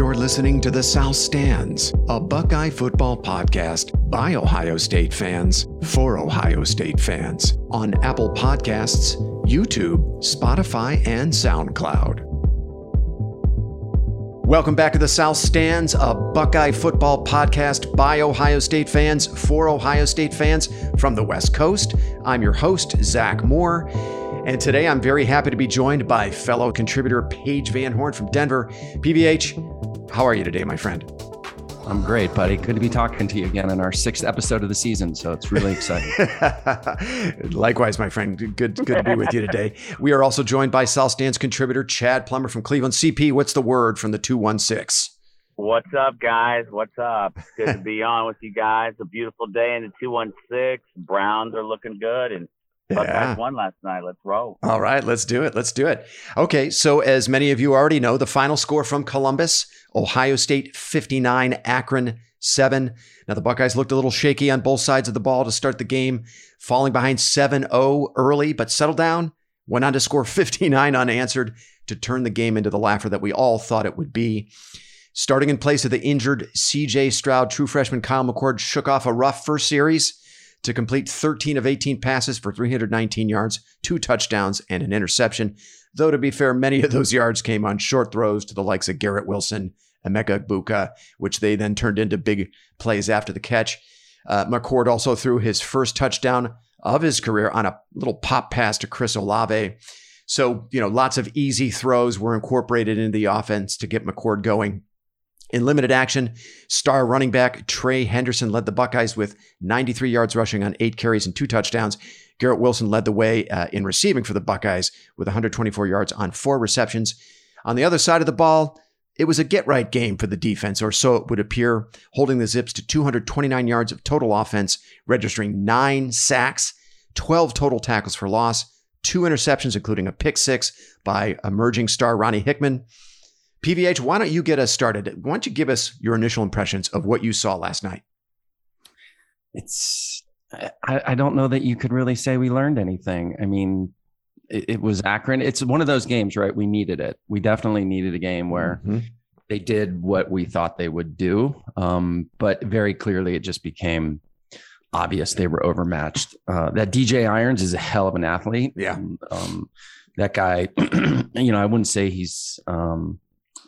You're listening to The South Stands, a Buckeye football podcast by Ohio State fans for Ohio State fans on Apple Podcasts, YouTube, Spotify, and SoundCloud. Welcome back to The South Stands, a Buckeye football podcast by Ohio State fans for Ohio State fans from the West Coast. I'm your host, Zach Moore. And today I'm very happy to be joined by fellow contributor Paige Van Horn from Denver. PVH, how are you today, my friend? I'm great, buddy. Good to be talking to you again in our sixth episode of the season. So it's really exciting. Likewise, my friend. Good, good to be with you today. We are also joined by South Stands contributor Chad Plummer from Cleveland. CP, what's the word from the 216? What's up, guys? What's up? Good to be on with you guys. A beautiful day in the 216. Browns are looking good and yeah. won last night. Let's roll. All right, let's do it. Let's do it. Okay, so as many of you already know, the final score from Columbus, Ohio State 59, Akron 7. Now the Buckeyes looked a little shaky on both sides of the ball to start the game, falling behind 7-0 early, but settled down, went on to score 59 unanswered to turn the game into the laugher that we all thought it would be. Starting in place of the injured CJ Stroud, true freshman Kyle McCord shook off a rough first series to complete 13 of 18 passes for 319 yards, two touchdowns, and an interception. Though, to be fair, many of those yards came on short throws to the likes of Garrett Wilson, and Emeka Egbuka, which they then turned into big plays after the catch. Uh, McCord also threw his first touchdown of his career on a little pop pass to Chris Olave. So, you know, lots of easy throws were incorporated into the offense to get McCord going. In limited action, star running back Trey Henderson led the Buckeyes with 93 yards rushing on eight carries and two touchdowns. Garrett Wilson led the way uh, in receiving for the Buckeyes with 124 yards on four receptions. On the other side of the ball, it was a get right game for the defense, or so it would appear, holding the Zips to 229 yards of total offense, registering nine sacks, 12 total tackles for loss, two interceptions, including a pick six by emerging star Ronnie Hickman. PVH, why don't you get us started? Why don't you give us your initial impressions of what you saw last night? It's, I, I don't know that you could really say we learned anything. I mean, it, it, was Akron. It's one of those games, right? We needed it. We definitely needed a game where mm-hmm. they did what we thought they would do. Um, but very clearly, it just became obvious they were overmatched. Uh, that DJ Irons is a hell of an athlete. Yeah. Um, that guy, you know, I wouldn't say he's, um,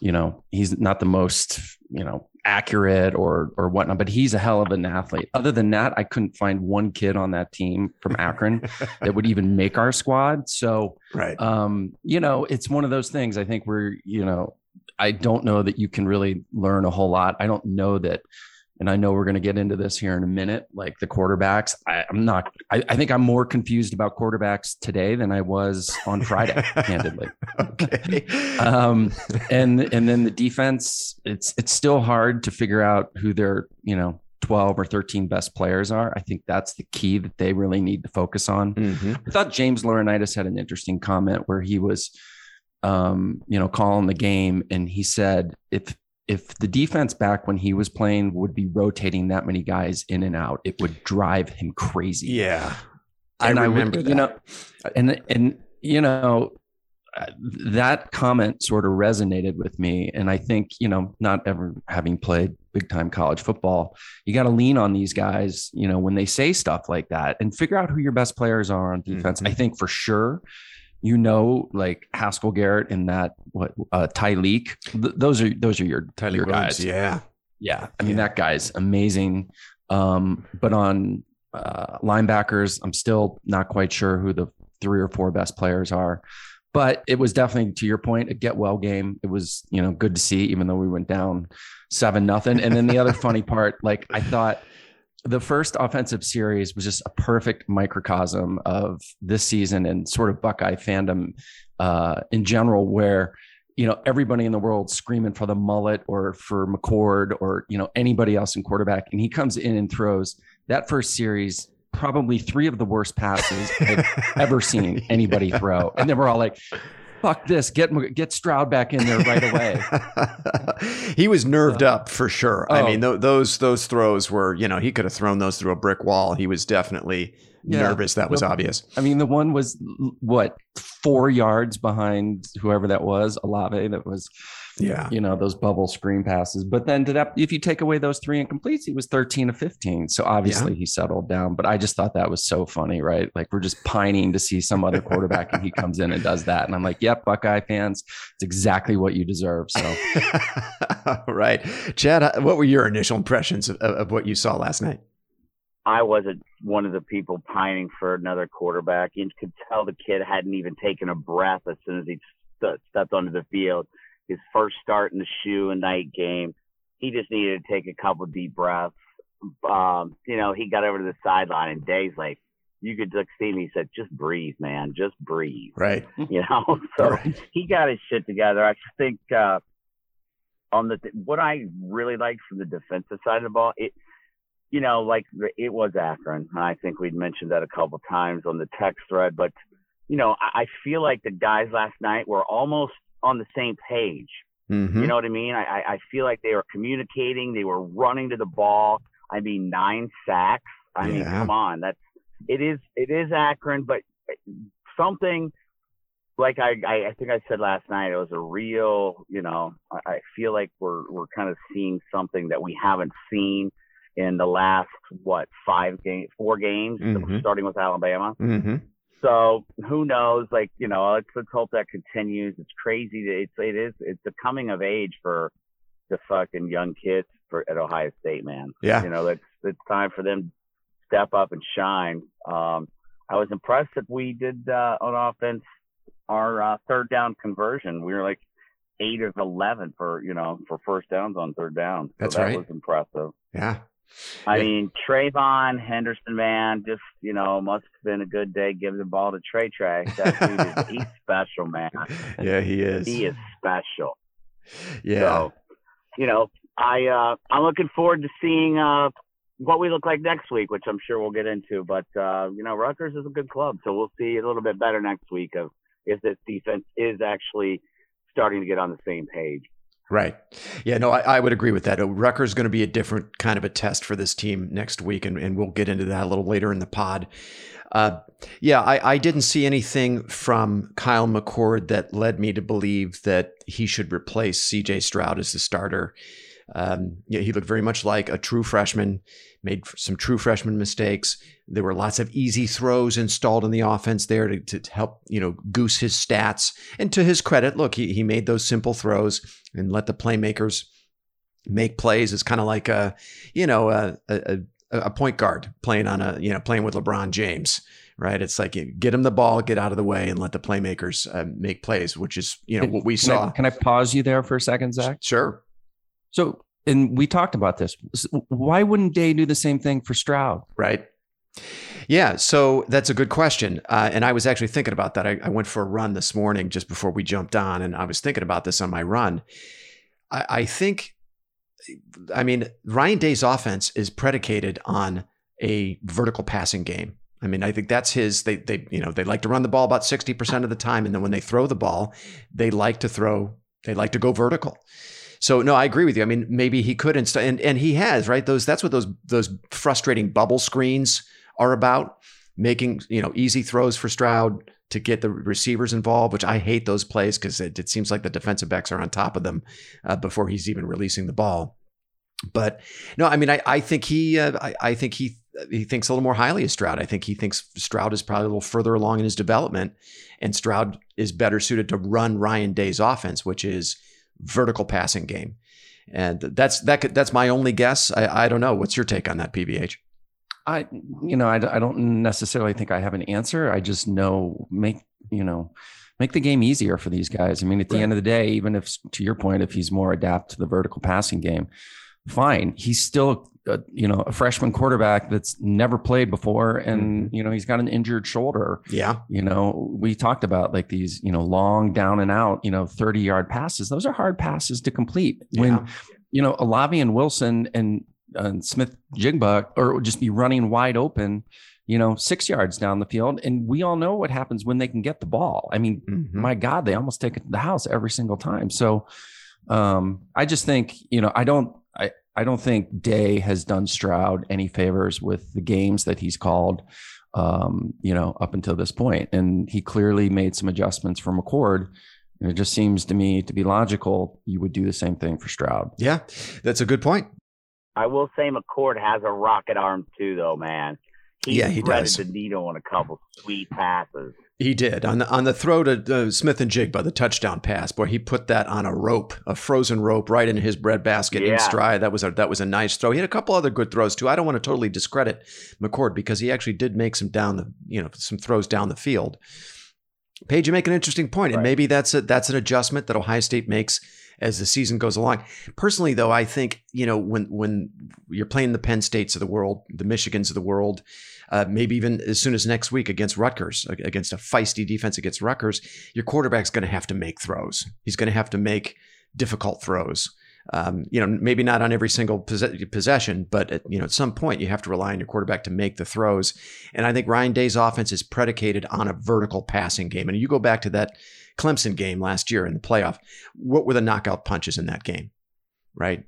you know, he's not the most, you know, accurate or or whatnot, but he's a hell of an athlete. Other than that, I couldn't find one kid on that team from Akron that would even make our squad. So, right, um, you know, it's one of those things. I think we're, you know, I don't know that you can really learn a whole lot. I don't know that and I know we're going to get into this here in a minute, like the quarterbacks. I, am not, I, I, think I'm more confused about quarterbacks today than I was on Friday, candidly. Okay. Um, and, and then the defense, it's, it's still hard to figure out who their, you know, 12 or 13 best players are. I think that's the key that they really need to focus on. Mm-hmm. I thought James Laurinaitis had an interesting comment where he was, um, you know, calling the game and he said, if, if the defense back when he was playing would be rotating that many guys in and out, it would drive him crazy. Yeah. And I remember I would, you know, and and you know, that comment sort of resonated with me. And I think, you know, not ever having played big time college football, you got to lean on these guys, you know, when they say stuff like that and figure out who your best players are on defense. Mm-hmm. I think for sure you know, like Haskell Garrett and that what uh, Tyleik. Th- those are those are your Tyleik your guys. Yeah, yeah. I mean, yeah. that guy's amazing. Um, but on uh, linebackers, I'm still not quite sure who the three or four best players are. But it was definitely, to your point, a get well game. It was, you know, good to see, even though we went down seven nothing. And then the other funny part, like I thought the first offensive series was just a perfect microcosm of this season and sort of Buckeye fandom uh, in general, where you know everybody in the world screaming for the mullet or for McCord or you know anybody else in quarterback, and he comes in and throws that first series probably three of the worst passes I've ever seen anybody throw, and then we're all like, fuck this, get get Stroud back in there right away. he was nerved uh, up for sure. Oh. I mean, th- those those throws were, you know, he could have thrown those through a brick wall. He was definitely yeah. nervous. That was the, obvious. I mean, the one was what four yards behind whoever that was, Olave. That was Yeah. You know, those bubble screen passes. But then did that, if you take away those three incompletes, he was 13 to 15. So obviously yeah. he settled down. But I just thought that was so funny, right? Like we're just pining to see some other quarterback and he comes in and does that. And I'm like, yep, Buckeye fans, it's exactly what you deserve. So right. Chad, what were your initial impressions of, of what you saw last night? I wasn't one of the people pining for another quarterback. You could tell the kid hadn't even taken a breath as soon as he st- stepped onto the field. His first start in the shoe and night game. He just needed to take a couple deep breaths. Um, you know, he got over to the sideline and Day's like, you could just see me. He said, "Just breathe, man. Just breathe." Right. You know. So right. he got his shit together. I think uh, on the what I really like from the defensive side of the ball, it you know, like it was Akron. I think we'd mentioned that a couple times on the text thread, but you know, I, feel like the guys last night were almost on the same page. Mm-hmm. You know what I mean? I, I feel like they were communicating. They were running to the ball. I mean, nine sacks. I yeah. mean, come on. That's it is it is Akron, but something like I, I, I think I said last night, it was a real. You know, I, I feel like we're we're kind of seeing something that we haven't seen in the last what five games, four games, mm-hmm. starting with Alabama. Mm-hmm. So who knows? Like you know, let's let's hope that continues. It's crazy. It's it is it's a coming of age for the fucking young kids for at Ohio State, man. Yeah, you know, it's it's time for them to step up and shine. Um, I was impressed that we did uh, on offense our uh, third down conversion. We were like eight of eleven for you know for first downs on third down. So That's that right. was impressive. Yeah. I yeah. mean, TreVeyon Henderson, man, just you know, must have been a good day giving the ball to Trey Trey. That dude is he's special, man. Yeah, he is. He is special. Yeah. So, you know, I uh I'm looking forward to seeing uh what we look like next week, which I'm sure we'll get into. But uh, you know, Rutgers is a good club, so we'll see a little bit better next week of if this defense is actually starting to get on the same page. Right. Yeah, no, I, I, would agree with that. Uh, Rutgers is going to be a different kind of a test for this team next week, and, and we'll get into that a little later in the pod. Uh, yeah, I, I, didn't see anything from Kyle McCord that led me to believe that he should replace CJ Stroud as the starter. Um, yeah, he looked very much like a true freshman, made some true freshman mistakes. There were lots of easy throws installed in the offense there to, to help, you know, goose his stats. And to his credit, look, he, he made those simple throws and let the playmakers make plays. It's kind of like a, you know, a, a, a point guard playing on a, you know, playing with LeBron James right? It's like get him the ball, get out of the way, and let the playmakers uh, make plays, which is you know what we can saw. I, can I pause you there for a second, Zach? Sure. So, and we talked about this. Why wouldn't Day do the same thing for Stroud? Right. Yeah, so that's a good question. Uh, and I was actually thinking about that. I, I, went for a run this morning just before we jumped on, and I was thinking about this on my run. I, I think, I mean, Ryan Day's offense is predicated on a vertical passing game. I mean, I think that's his. They, they, you know, they like to run the ball about sixty percent of the time, and then when they throw the ball, they like to throw. They like to go vertical. So no, I agree with you. I mean, maybe he could inst- and and he has right. Those that's what those those frustrating bubble screens are about, making you know easy throws for Stroud to get the receivers involved. Which I hate those plays because it, it, seems like the defensive backs are on top of them uh, before he's even releasing the ball. But no, I mean, I I think he uh, I, I think he he thinks a little more highly of Stroud. I think he thinks Stroud is probably a little further along in his development, and Stroud is better suited to run Ryan Day's offense, which is vertical passing game. And that's that. Could, that's my only guess. I, I don't know. What's your take on that, PVH? I, you know, I, I don't necessarily think I have an answer. I just know make you know make the game easier for these guys. I mean, at the right. end of the day, even if to your point, if he's more adapt to the vertical passing game, fine. He's still a, you know a freshman quarterback that's never played before and mm-hmm. you know he's got an injured shoulder yeah you know we talked about like these you know long down and out you know 30 yard passes those are hard passes to complete yeah. when you know Olave and Wilson and, and Smith-Njigba or just be running wide open you know, six yards down the field. And we all know what happens when they can get the ball. I mean, mm-hmm. my God, they almost take it to the house every single time. So um, I just think, you know, I don't, I, I don't think Day has done Stroud any favors with the games that he's called, um, you know, up until this point. And he clearly made some adjustments for McCord And it just seems to me to be logical. You would do the same thing for Stroud. Yeah, that's a good point. I will say McCord has a rocket arm too, though, man. He yeah, he threaded does. the needle on a couple sweet passes. He did on the on the throw to uh, Smith-Njigba, the touchdown pass. Boy, he put that on a rope, a frozen rope, right in his bread basket in stride. That was a that was a nice throw. He had a couple other good throws too. I don't want to totally discredit McCord because he actually did make some down the you know some throws down the field. Paige, you make an interesting point, and Right. maybe that's a that's an adjustment that Ohio State makes as the season goes along. Personally, though, I think you know when when you're playing the Penn States of the world, the Michigans of the world, uh, maybe even as soon as next week against Rutgers, against a feisty defense against Rutgers, your quarterback's going to have to make throws. He's going to have to make difficult throws. Um, you know, maybe not on every single possession, but at, you know, at some point you have to rely on your quarterback to make the throws. And I think Ryan Day's offense is predicated on a vertical passing game. And you go back to that Clemson game last year in the playoff. What were the knockout punches in that game? Right,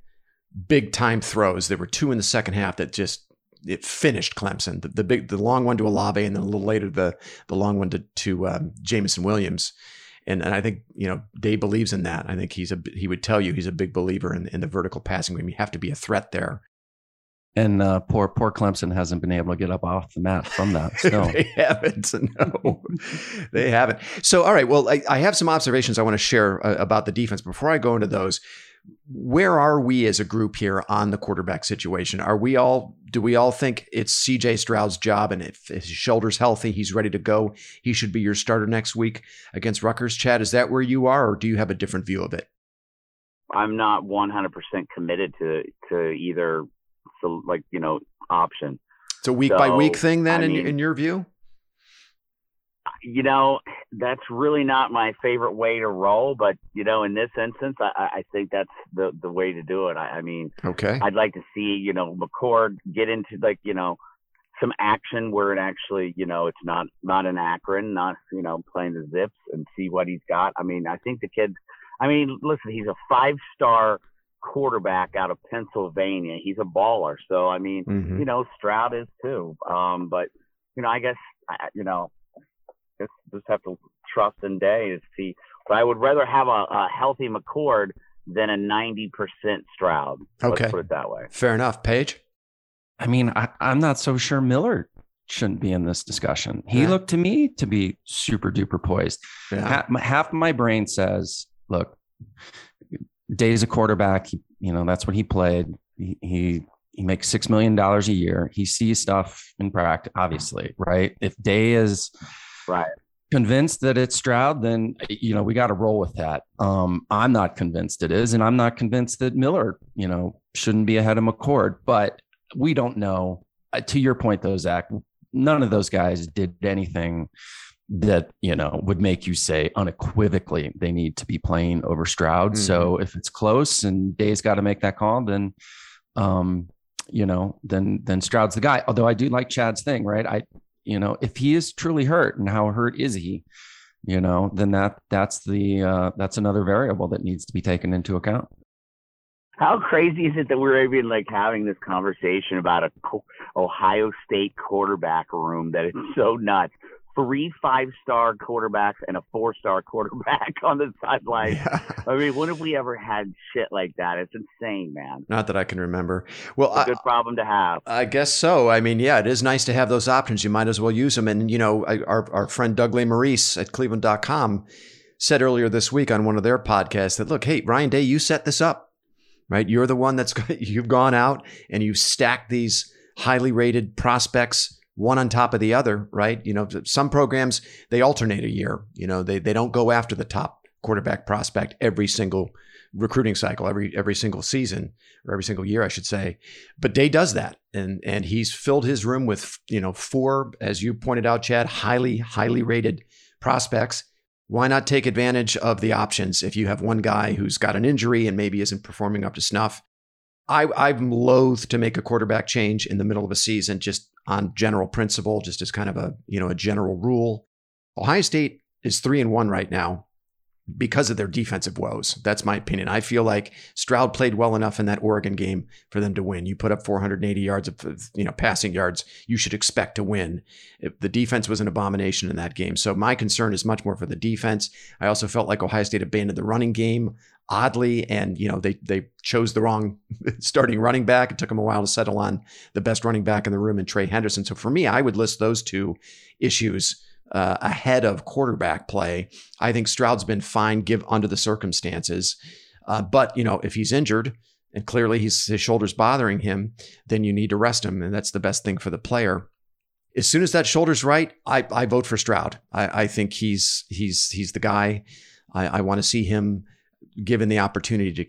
big time throws. There were two in the second half that just it finished Clemson. The, the big, the long one to Olave, and then a little later the the long one to to um, Jameson Williams. And, and I think you know Day believes in that. I think he's a he would tell you he's a big believer in, in the vertical passing game. You have to be a threat there. And uh, poor poor Clemson hasn't been able to get up off the mat from that. Still, they haven't. No, they haven't. So, all right. Well, I, I have some observations I want to share uh, about the defense. Before I go into those, where are we as a group here on the quarterback situation? Are we all? Do we all think it's C.J. Stroud's job, and if his shoulder's healthy, he's ready to go? He should be your starter next week against Rutgers. Chad, is that where you are, or do you have a different view of it? I'm not 100% committed to to either, so like you know, option. It's a week by week thing, then, I in, mean- in your view? You know, that's really not my favorite way to roll, but you know, in this instance, I, I think that's the the way to do it. I, I mean, Okay. I'd like to see, you know, McCord get into like, you know, some action where it actually, you know, it's not not an Akron, not you know playing the zips and see what he's got. I mean, I think the kid. I mean, listen, he's a five star quarterback out of Pennsylvania. He's a baller. So I mean, Mhm. you know, Stroud is too. Um, but you know, I guess you know, just just have to trust in Day to see. But I would rather have a, a healthy McCord than a ninety percent Stroud. Okay. Let's put it that way. Fair enough. Paige? I mean, I, I'm not so sure Miller shouldn't be in this discussion. He Yeah. looked to me to be super duper poised. Yeah. half, my- half of my brain says, look, Day's a quarterback. He, you know, that's what he played. He, he he makes six million dollars a year. He sees stuff in practice, obviously, right? If Day is Right. convinced that it's Stroud, then you know we got to roll with that. Um, I'm not convinced it is, and I'm not convinced that Miller, you know, shouldn't be ahead of McCord. But we don't know. Uh, to your point, though, Zach, none of those guys did anything that you know would make you say unequivocally they need to be playing over Stroud. So if it's close and Day's got to make that call, then um, you know, then then Stroud's the guy. Although I do like Chad's thing, right? I you know, if he is truly hurt and how hurt is he, you know, then that that's the uh that's another variable that needs to be taken into account. How crazy is it that we're even like having this conversation about a Ohio State quarterback room that it's so nuts? Three five star quarterbacks and a four star quarterback on the sideline. Yeah. I mean, when have we ever had shit like that? It's insane, man. Not that I can remember. Well, a I, good problem to have. I guess so. I mean, yeah, it is nice to have those options. You might as well use them. And, you know, I, our, our friend Doug Lesmerises at cleveland.com said earlier this week on one of their podcasts that, look, hey, Ryan Day, you set this up, right? You're the one that's, you've gone out and you've stacked these highly rated prospects one on top of the other, right? You know, some programs, they alternate a year. You know, they, they don't go after the top quarterback prospect every single recruiting cycle, every every single season or every single year, I should say. But Day does that, and and he's filled his room with you know four, as you pointed out, Chad, highly highly rated prospects. Why not take advantage of the options if you have one guy who's got an injury and maybe isn't performing up to snuff? I, I'm loath to make a quarterback change in the middle of a season, just on general principle, just as kind of a you know a general rule. Ohio State is three and one right now because of their defensive woes. That's my opinion. I feel like Stroud played well enough in that Oregon game for them to win. You put up 480 yards of you know passing yards, you should expect to win. The defense was an abomination in that game. So my concern is much more for the defense. I also felt like Ohio State abandoned the running game oddly and you know they they chose the wrong starting running back. It took them a while to settle on the best running back in the room and Trey Henderson. So for me, I would list those two issues uh, ahead of quarterback play. I think Stroud's been fine give under the circumstances. Uh, but, you know, if he's injured and clearly his shoulder's bothering him, then you need to rest him. And that's the best thing for the player. As soon as that shoulder's right, I, I vote for Stroud. I, I think he's he's he's the guy. I, I want to see him given the opportunity to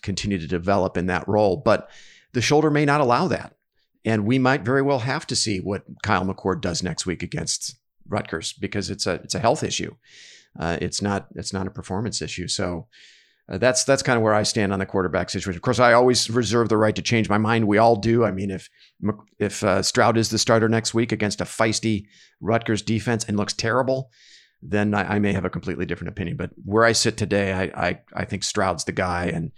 continue, to develop in that role. But the shoulder may not allow that. And we might very well have to see what Kyle McCord does next week against Rutgers because it's a it's a health issue. Uh, it's not it's not a performance issue. So uh, that's that's kind of where I stand on the quarterback situation. Of course, I always reserve the right to change my mind. We all do. I mean, if if uh, Stroud is the starter next week against a feisty Rutgers defense and looks terrible, then I, I, may have a completely different opinion. But where I sit today, I I, I think Stroud's the guy, and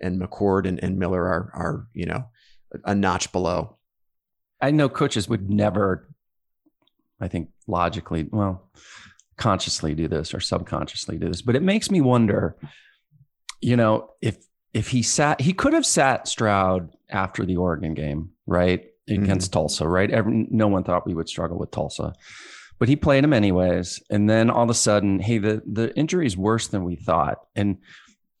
and McCord and, and Miller are are you know a, a notch below. I know coaches would never I think logically, well, consciously do this or subconsciously do this, but it makes me wonder, you know, if if he sat, he could have sat Stroud after the Oregon game, right, against mm-hmm. Tulsa, right? Every, no one thought we would struggle with Tulsa, but he played him anyways. And then all of a sudden, hey, the the injury is worse than we thought, and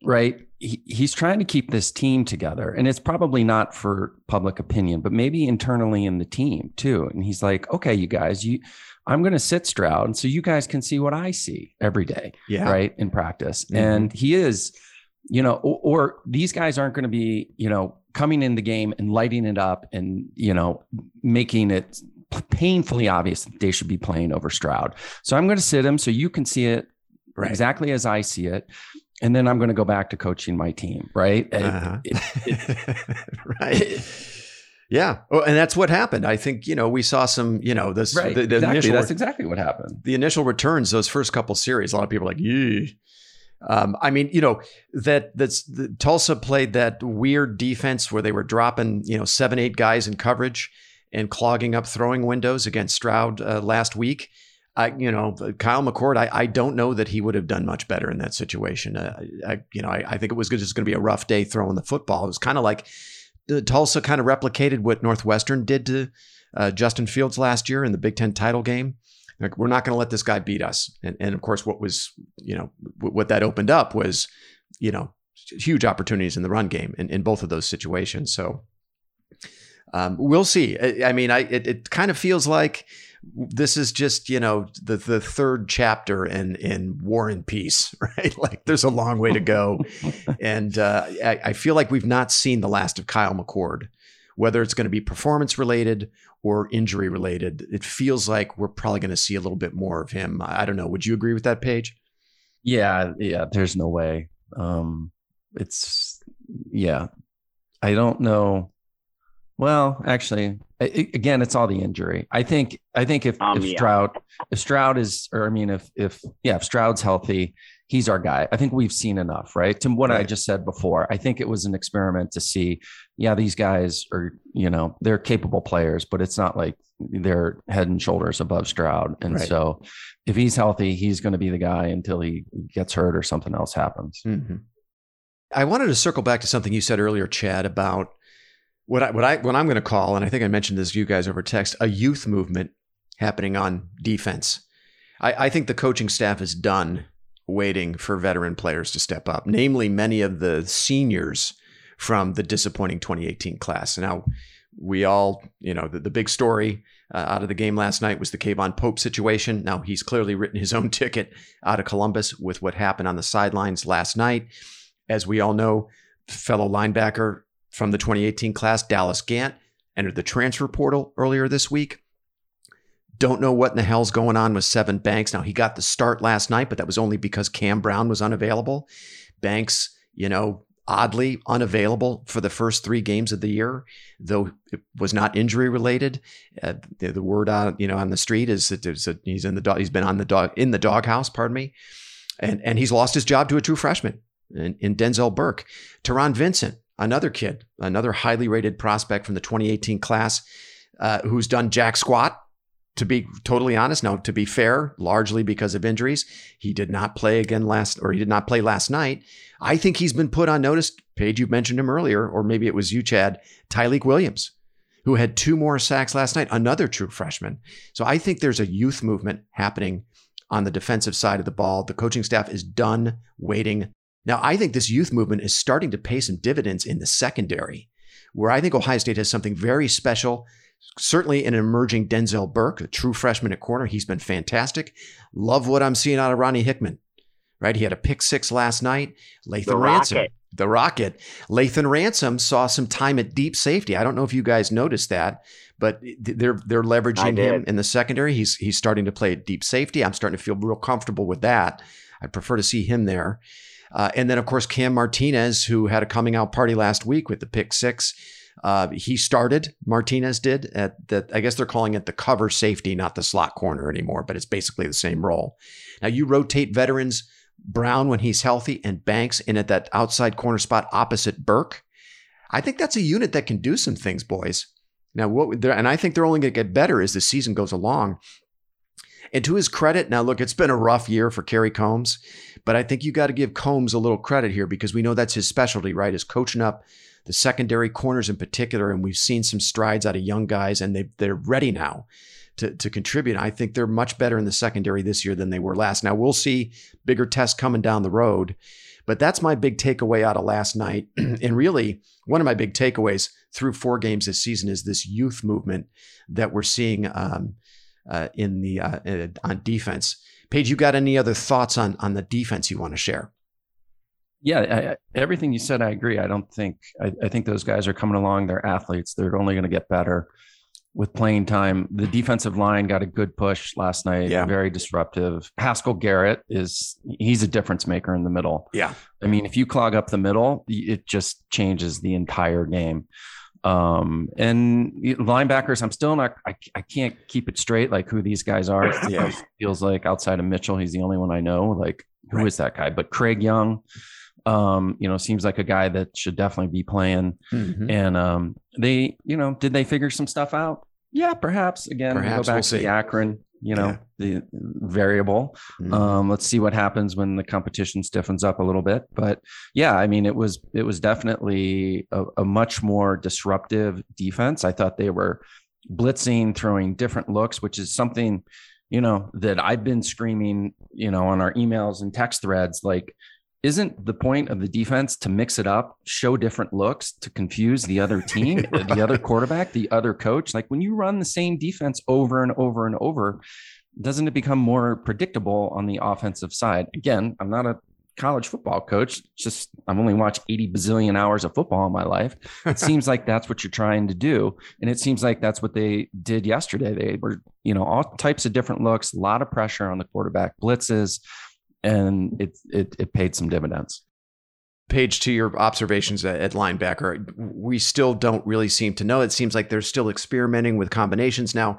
right he, he's trying to keep this team together. And it's probably not for public opinion but maybe internally in the team too. And he's like okay you guys you i'm going to sit stroud and so you guys can see what i see every day yeah. right in practice. Mm-hmm. and he is you know or, or these guys aren't going to be you know coming in the game and lighting it up and you know making it painfully obvious that they should be playing over stroud so i'm going to sit him so you can see it right. exactly as i see it and then I'm going to go back to coaching my team, right? Uh-huh. It, it, right. yeah. Well, and that's what happened. I think, you know, we saw some, you know, this, right. the, the exactly. initial, that's exactly what happened. The initial returns, those first couple series, a lot of people are like, yeah. Um, I mean, you know, that that's the, Tulsa played that weird defense where they were dropping, you know, seven, eight guys in coverage and clogging up throwing windows against Stroud uh, last week. I, you know, Kyle McCord, I, I don't know that he would have done much better in that situation. Uh, I, you know, I, I think it was just going to be a rough day throwing the football. It was kind of like the Tulsa kind of replicated what Northwestern did to uh, Justin Fields last year in the Big Ten title game. Like, we're not going to let this guy beat us. And, and of course, what was, you know, what that opened up was, you know, huge opportunities in the run game in, in both of those situations. So um, we'll see. I, I mean, I it, it kind of feels like this is just you know the the third chapter in in War and Peace, right? Like there's a long way to go, and uh, I, I, feel like we've not seen the last of Kyle McCord, whether it's going to be performance related or injury related. It feels like we're probably going to see a little bit more of him. I don't know. Would you agree with that, Paige? Yeah, yeah. There's no way. Um, it's yeah. I don't know well, actually, again, it's all the injury. I think. I think if, um, if yeah. Stroud, if Stroud is, or I mean, if if yeah, if Stroud's healthy, he's our guy. I think we've seen enough, right? To what right. I just said before, I think it was an experiment to see. Yeah, these guys are, you know, they're capable players, but it's not like they're head and shoulders above Stroud. And right. so, if he's healthy, he's going to be the guy until he gets hurt or something else happens. Mm-hmm. I wanted to circle back to something you said earlier, Chad, about what I what I what I'm going to call, and I think I mentioned this to you guys over text, a youth movement happening on defense. I, I think the coaching staff is done waiting for veteran players to step up, namely many of the seniors from the disappointing 2018 class. Now, we all, you know, the, the big story uh, out of the game last night was the K'Von Pope situation. Now, he's clearly written his own ticket out of Columbus with what happened on the sidelines last night. As we all know, fellow linebacker from the 2018 class, Dallas Gant, entered the transfer portal earlier this week. Don't know what in the hell's going on with Sevyn Banks. Now, he got the start last night, but that was only because Cam Brown was unavailable. Banks, you know, oddly unavailable for the first three games of the year, though it was not injury related. Uh, the, the, word on you know on the street is that a, he's in the dog, he's been on the dog in the doghouse. Pardon me. And, and he's lost his job to a true freshman in, in Denzel Burke. Taron Vincent, another kid, another highly rated prospect from the 2018 class, uh, who's done jack squat. To be totally honest, now to be fair, largely because of injuries, he did not play again last, or he did not play last night. I think he's been put on notice. Paige, you mentioned him earlier, or maybe it was you, Chad. Tyleik Williams, who had two more sacks last night, another true freshman. So I think there's a youth movement happening on the defensive side of the ball. The coaching staff is done waiting. Now, I think this youth movement is starting to pay some dividends in the secondary, where I think Ohio State has something very special. Certainly an emerging Denzel Burke, a true freshman at corner. He's been fantastic. Love what I'm seeing out of Ronnie Hickman, right? He had a pick six last night. Lathan Ransom. Rocket. The Rocket. Lathan Ransom saw some time at deep safety. I don't know if you guys noticed that, but they're they're leveraging him in the secondary. He's he's starting to play at deep safety. I'm starting to feel real comfortable with that. I'd prefer to see him there. Uh, and then of course Cam Martinez, who had a coming out party last week with the pick six. Uh, he started. Martinez did at the. I guess they're calling it the cover safety, not the slot corner anymore. But it's basically the same role. Now you rotate veterans Brown when he's healthy and Banks in at that outside corner spot opposite Burke. I think that's a unit that can do some things, boys. Now, what and I think they're only going to get better as the season goes along. And to his credit, now look, it's been a rough year for Kerry Combs, but I think you got to give Combs a little credit here because we know that's his specialty, right? Is coaching up the secondary corners in particular, and we've seen some strides out of young guys, and they they're ready now to to contribute. I think they're much better in the secondary this year than they were last. Now we'll see bigger tests coming down the road, but that's my big takeaway out of last night, and really one of my big takeaways through four games this season is this youth movement that we're seeing um, uh, in the uh, uh, on defense. Paige, you got any other thoughts on on the defense you want to share? Yeah, I, I- everything you said, I agree. I don't think I, I think those guys are coming along. They're athletes. They're only going to get better with playing time. The defensive line got a good push last night. Yeah. very disruptive. Haskell Garrett is he's a difference maker in the middle. Yeah. I mean, if you clog up the middle, it just changes the entire game. Um, and linebackers, I'm still not. I, I can't keep it straight like who these guys are. Yeah. feels like outside of Mitchell, he's the only one I know. Like who is Right. that guy? But Craig Young, um, you know, seems like a guy that should definitely be playing. Mhm. And um, they, you know, did they figure some stuff out? Yeah, perhaps. Again, we Perhaps, go back we'll to see. the Akron, you know, the variable. Mhm. Um, let's see what happens when the competition stiffens up a little bit. But yeah, I mean, it was it was definitely a, a much more disruptive defense. I thought they were blitzing, throwing different looks, which is something, you know, that I've been screaming, you know, on our emails and text threads, like. Isn't the point of the defense to mix it up, show different looks to confuse the other team, the other quarterback, the other coach? Like when you run the same defense over and over and over, doesn't it become more predictable on the offensive side? Again, I'm not a college football coach. Just I've only watched 80 bazillion hours of football in my life. It seems like that's what you're trying to do. And it seems like that's what they did yesterday. They were, you know, all types of different looks, a lot of pressure on the quarterback, blitzes, and it it, it paid some dividends. Paige to your observations at, linebacker, we still don't really seem to know. It seems like they're still experimenting with combinations. Now,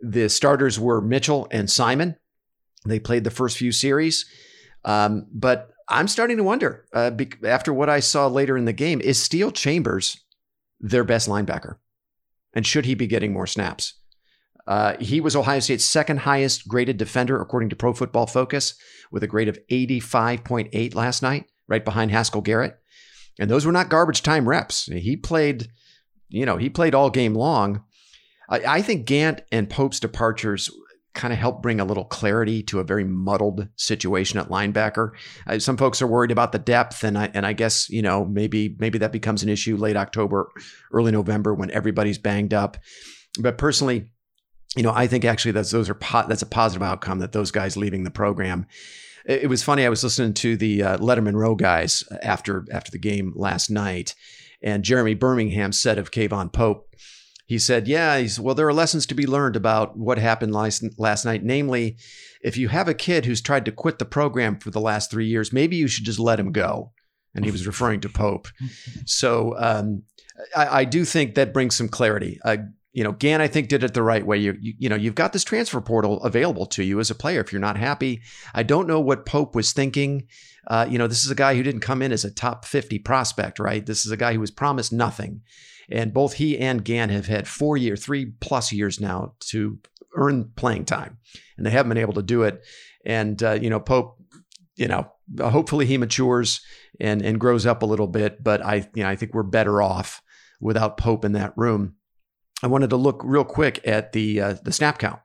the starters were Mitchell and Simon. They played the first few series, um, but I'm starting to wonder uh, bec- after what I saw later in the game: is Steele Chambers their best linebacker, and should he be getting more snaps? Uh, he was Ohio State's second highest graded defender according to Pro Football Focus, with a grade of 85.8 last night right behind Haskell Garrett. And those were not garbage time reps. He played, you know, he played all game long. I, I think Gant and Pope's departures kind of helped bring a little clarity to a very muddled situation at linebacker. Uh, some folks are worried about the depth, and I and I guess you know maybe maybe that becomes an issue late October, early November when everybody's banged up. But personally, you know, I think actually that's those are po- that's a positive outcome that those guys leaving the program. It, it was funny. I was listening to the uh, Letterman Row guys after after the game last night, and Jeremy Birmingham said of K'Von Pope, he said, "Yeah, he's, well, there are lessons to be learned about what happened last last night. Namely, if you have a kid who's tried to quit the program for the last three years, maybe you should just let him go." And he was referring to Pope. So um, I, I do think that brings some clarity. Uh, you know, Gant, I think, did it the right way. You, you, you know, you've got this transfer portal available to you as a player. If you're not happy, I don't know what Pope was thinking. Uh, you know, this is a guy who didn't come in as a top 50 prospect, right? This is a guy who was promised nothing. And both he and Gant have had four year, three plus years now to earn playing time, and they haven't been able to do it. And uh, you know, Pope, you know, hopefully he matures and and grows up a little bit. But I, you know, I think we're better off without Pope in that room. I wanted to look real quick at the uh, the snap count.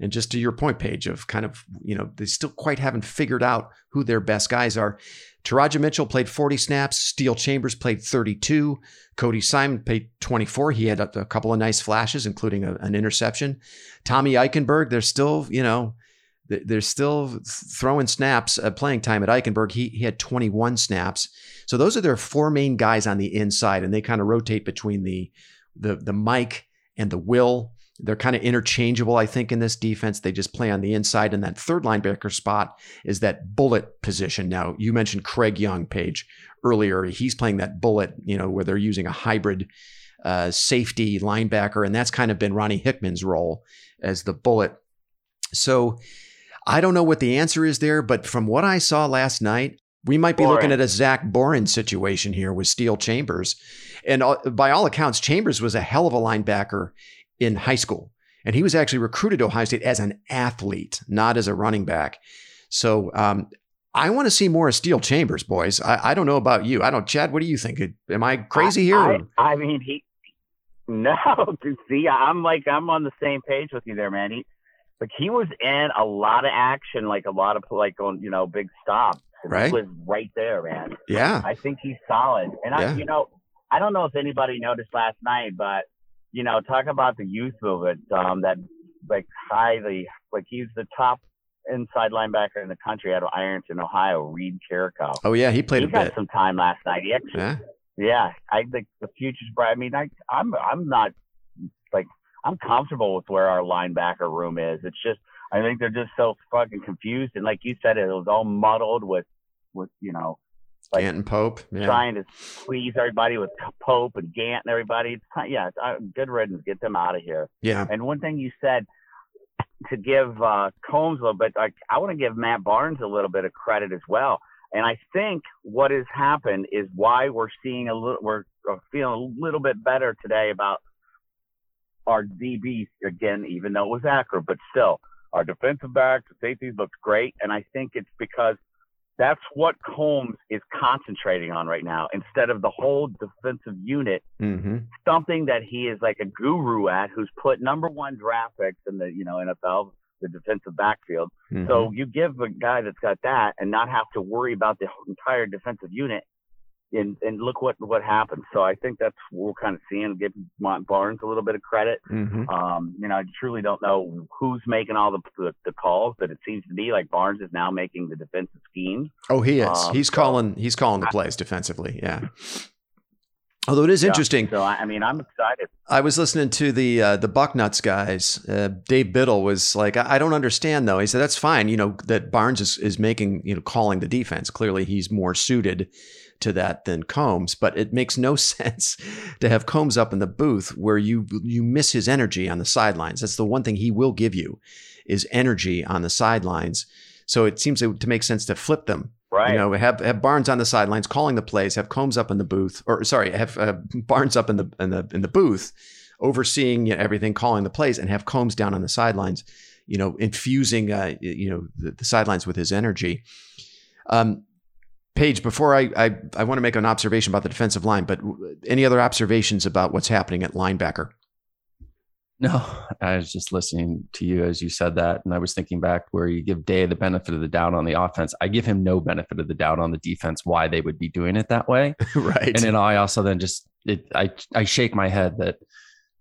And just to your point, Paige of kind of, you know, they still quite haven't figured out who their best guys are. Teradja Mitchell played 40 snaps. Steele Chambers played 32. Cody Simon played 24. He had a, a couple of nice flashes, including a, an interception. Tommy Eichenberg, they're still, you know, they're still throwing snaps, uh, playing time at Eichenberg. He, he had 21 snaps. So those are their four main guys on the inside, and they kind of rotate between the the the Mike and the Will. They're kind of interchangeable, I think, in this defense. They just play on the inside. And that third linebacker spot is that bullet position. Now, you mentioned Craig Young, Paige, earlier. He's playing that bullet, you know, where they're using a hybrid uh, safety linebacker. And that's kind of been Ronnie Hickman's role as the bullet. So I don't know what the answer is there, but from what I saw last night, we might be Boren. looking at a Zach Boren situation here with Steele Chambers. And by all accounts, Chambers was a hell of a linebacker in high school. And he was actually recruited to Ohio State as an athlete, not as a running back. So um, I want to see more of Steele Chambers, boys. I, I, don't know about you. I don't, Chad. What do you think? Am I crazy here? I, I, mean, he. No, see, I'm like I'm on the same page with you there, man. He, like he was in a lot of action, like a lot of like on you know big stops. Right, he was right there, man. Yeah, I think he's solid. And I, you know, I don't know if anybody noticed last night, but you know, talk about the youth movement. Um, that like highly, like he's the top inside linebacker in the country out of Ironton, Ohio. Reid Carrico. Oh yeah, he played he got bit. some time last night. He actually, yeah, yeah. I think the future's bright. I mean, I, I'm, I'm not like I'm comfortable with where our linebacker room is. It's just I think they're just so fucking confused, and like you said, it was all muddled with, with you know like Gant and Pope, yeah. trying to please everybody with Pope and Gant and everybody. It's yeah, it's, uh, good riddance. Get them out of here. Yeah. And one thing you said to give uh, Combs a little bit, like I want to give Matt Barnes a little bit of credit as well. And I think what has happened is why we're seeing a little, we're feeling a little bit better today about our DBs again, even though it was accurate, but still our defensive backs, safeties looked great. And I think it's because that's what Combs is concentrating on right now instead of the whole defensive unit. Mm-hmm. Something that he is like a guru at, who's put number one draft picks in the you know NFL, the defensive backfield. Mm-hmm. So you give a guy that's got that and not have to worry about the entire defensive unit and and look what what happened. So I think that's what we're kind of seeing. Give Matt Barnes a little bit of credit. Mm-hmm. Um, you know, I truly don't know who's making all the, the, the calls, but it seems to be like Barnes is now making the defensive schemes. Oh, he is. Um, he's calling. He's calling the plays defensively. Yeah. Although it is yeah, interesting. So I mean, I'm excited. I was listening to the uh, the Bucknuts guys. Uh, Dave Biddle was like, I, I don't understand though. He said that's fine. You know that Barnes is, is making you know calling the defense. Clearly, he's more suited to that than Combs, but it makes no sense to have Combs up in the booth where you you miss his energy on the sidelines. That's the one thing he will give you is energy on the sidelines. So it seems to, make sense to flip them. Right. You know, have have Barnes on the sidelines calling the plays, have Combs up in the booth, or sorry, have uh, Barnes up in the in the in the booth, overseeing you know, everything, calling the plays, and have Combs down on the sidelines. You know, infusing uh, you know the, the sidelines with his energy. Um, Paige, before I, I, I want to make an observation about the defensive line, but any other observations about what's happening at linebacker? No, I was just listening to you as you said that, and I was thinking back where you give Day the benefit of the doubt on the offense. I give him no benefit of the doubt on the defense why they would be doing it that way, right? And then I also then just it, I I shake my head that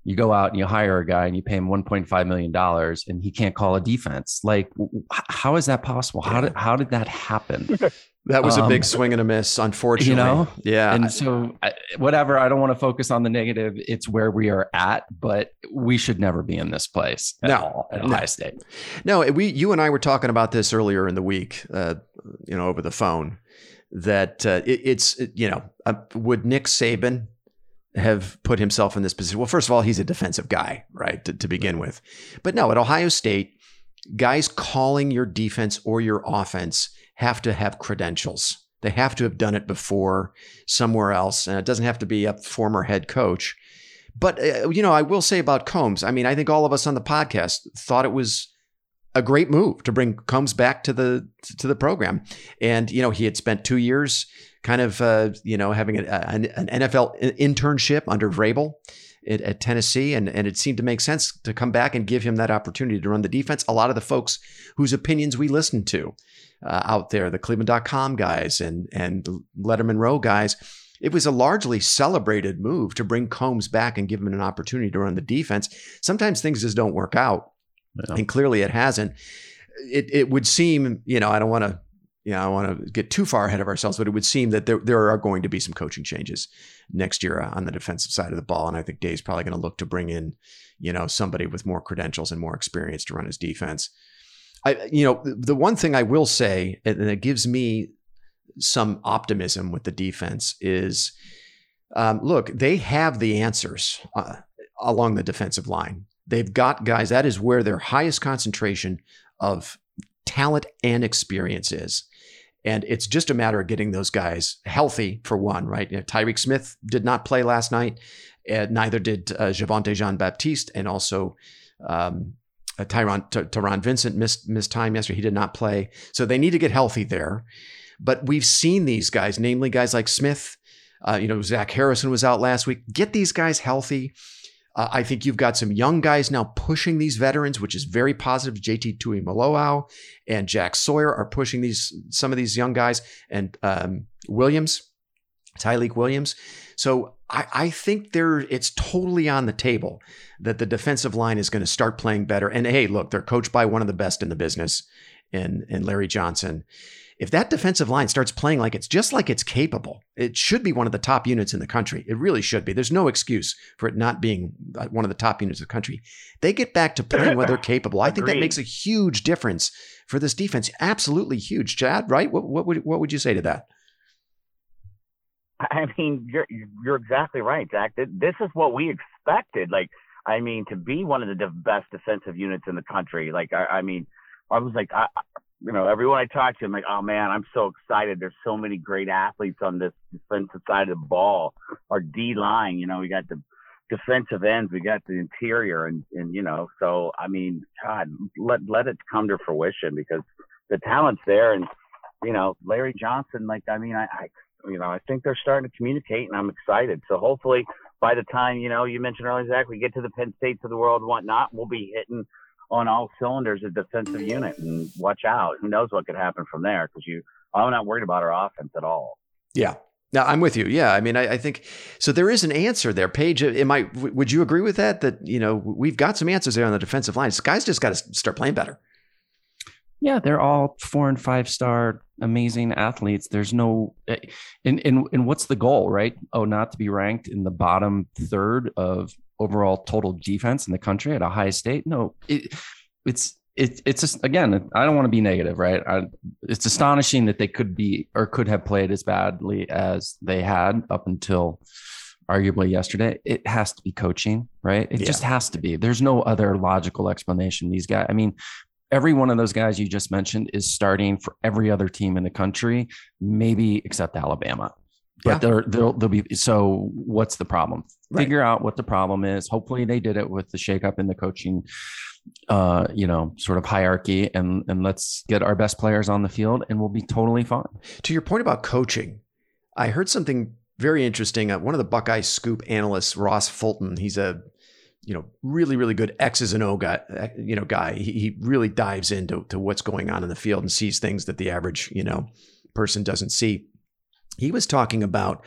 you go out and you hire a guy and you pay him 1.5 million dollars and he can't call a defense. Like, how is that possible? How did how did that happen? That was a big um, swing and a miss, unfortunately. You know, yeah. And so, whatever. I don't want to focus on the negative. It's where we are at, but we should never be in this place at no, all at no. Ohio State. No, we, you and I were talking about this earlier in the week. Uh, you know, over the phone, that uh, it, it's you know, uh, would Nick Saban have put himself in this position. Well, first of all, he's a defensive guy, right, to, to begin with. But no, at Ohio State, guys calling your defense or your offense have to have credentials. They have to have done it before somewhere else. And it doesn't have to be a former head coach. But, uh, you know, I will say about Combs, I mean, I think all of us on the podcast thought it was a great move to bring Combs back to the to the program. And you know, he had spent two years kind of uh, you know having a, an, an, NFL internship under Vrabel at, at, Tennessee, and and it seemed to make sense to come back and give him that opportunity to run the defense. A lot of the folks whose opinions we listened to uh, out there, the Cleveland.com guys and and Lettermen Row guys. It was a largely celebrated move to bring Coombs back and give him an opportunity to run the defense. Sometimes things just don't work out yeah. and clearly it hasn't. It it would seem, you know, I don't want to, you know, I want to get too far ahead of ourselves, but it would seem that there there are going to be some coaching changes next year on the defensive side of the ball, and I think Dave's probably going to look to bring in, you know, somebody with more credentials and more experience to run his defense. I, you know, the one thing I will say, and it gives me some optimism with the defense is, um, look, they have the answers uh, along the defensive line. They've got guys, that is where their highest concentration of talent and experience is. And it's just a matter of getting those guys healthy for one, right? You know, Tyreke Smith did not play last night. and neither did uh, Javontae Jean Baptiste. And also um, uh, Tyron, T- Taron Vincent missed, missed time yesterday. He did not play. So they need to get healthy there. But we've seen these guys, namely guys like Smith. Uh, you know, Zach Harrison was out last week. Get these guys healthy. Uh, I think you've got some young guys now pushing these veterans, which is very positive. JT Tuimoloau and Jack Sawyer are pushing these some of these young guys, and um, Williams, Tyleik Williams. So I, I, think there it's totally on the table that the defensive line is going to start playing better. And hey, look, they're coached by one of the best in the business, in in Larry Johnson if that defensive line starts playing like it's just like it's capable, it should be one of the top units in the country. It really should be. There's no excuse for it not being uh, one of the top units of the country. They get back to playing what they're capable. I think that makes a huge difference for this defense. Absolutely huge. Chad, right? What, what would what would you say to that? I mean, you're you're exactly right, Zach. This is what we expected. Like, I mean, to be one of the best defensive units in the country. Like, I, I mean, I was like, I, you know, everyone I talked to, I'm like, oh man, I'm so excited. There's so many great athletes on this defensive side of the ball. Our D line, you know, we got the defensive ends, we got the interior, and and you know, so I mean, God, let let it come to fruition because the talent's there, and you know, Larry Johnson, like, I mean, I, I you know, I think they're starting to communicate, and I'm excited. So hopefully, by the time you know, you mentioned earlier, Zach, we get to the Penn States of the world, and whatnot, we'll be hitting on all cylinders a defensive unit and watch out. Who knows what could happen from there? Because you, I'm not worried about our offense at all. Yeah. Now I'm with you. Yeah, I mean, I, I, think so. There is an answer there, Paige. Am I? Would you agree with that? That you know we've got some answers there on the defensive line. This guys just got to start playing better. Yeah, they're all four and five star amazing athletes. There's no, eh, and and and what's the goal, right? Oh, not to be ranked in the bottom third of overall total defense in the country at a high State. No, it, it's it, it's just again, I don't want to be negative, right? I, it's astonishing that they could be or could have played as badly as they had up until arguably yesterday. It has to be coaching, right? It yeah. just has to be. There's no other logical explanation. These guys, I mean, every one of those guys you just mentioned is starting for every other team in the country, maybe except Alabama. But yeah. they're they'll they'll be so what's the problem? Right. figure out what the problem is. Hopefully they did it with the shakeup in the coaching uh you know sort of hierarchy and and let's get our best players on the field and we'll be totally fine. To your point about coaching i heard something very interesting. Uh, one of the buckeye scoop analysts ross fulton he's a you know really really good x's and o guy uh, you know guy. He, he really dives into to what's going on in the field and sees things that the average you know person doesn't see. He was talking about,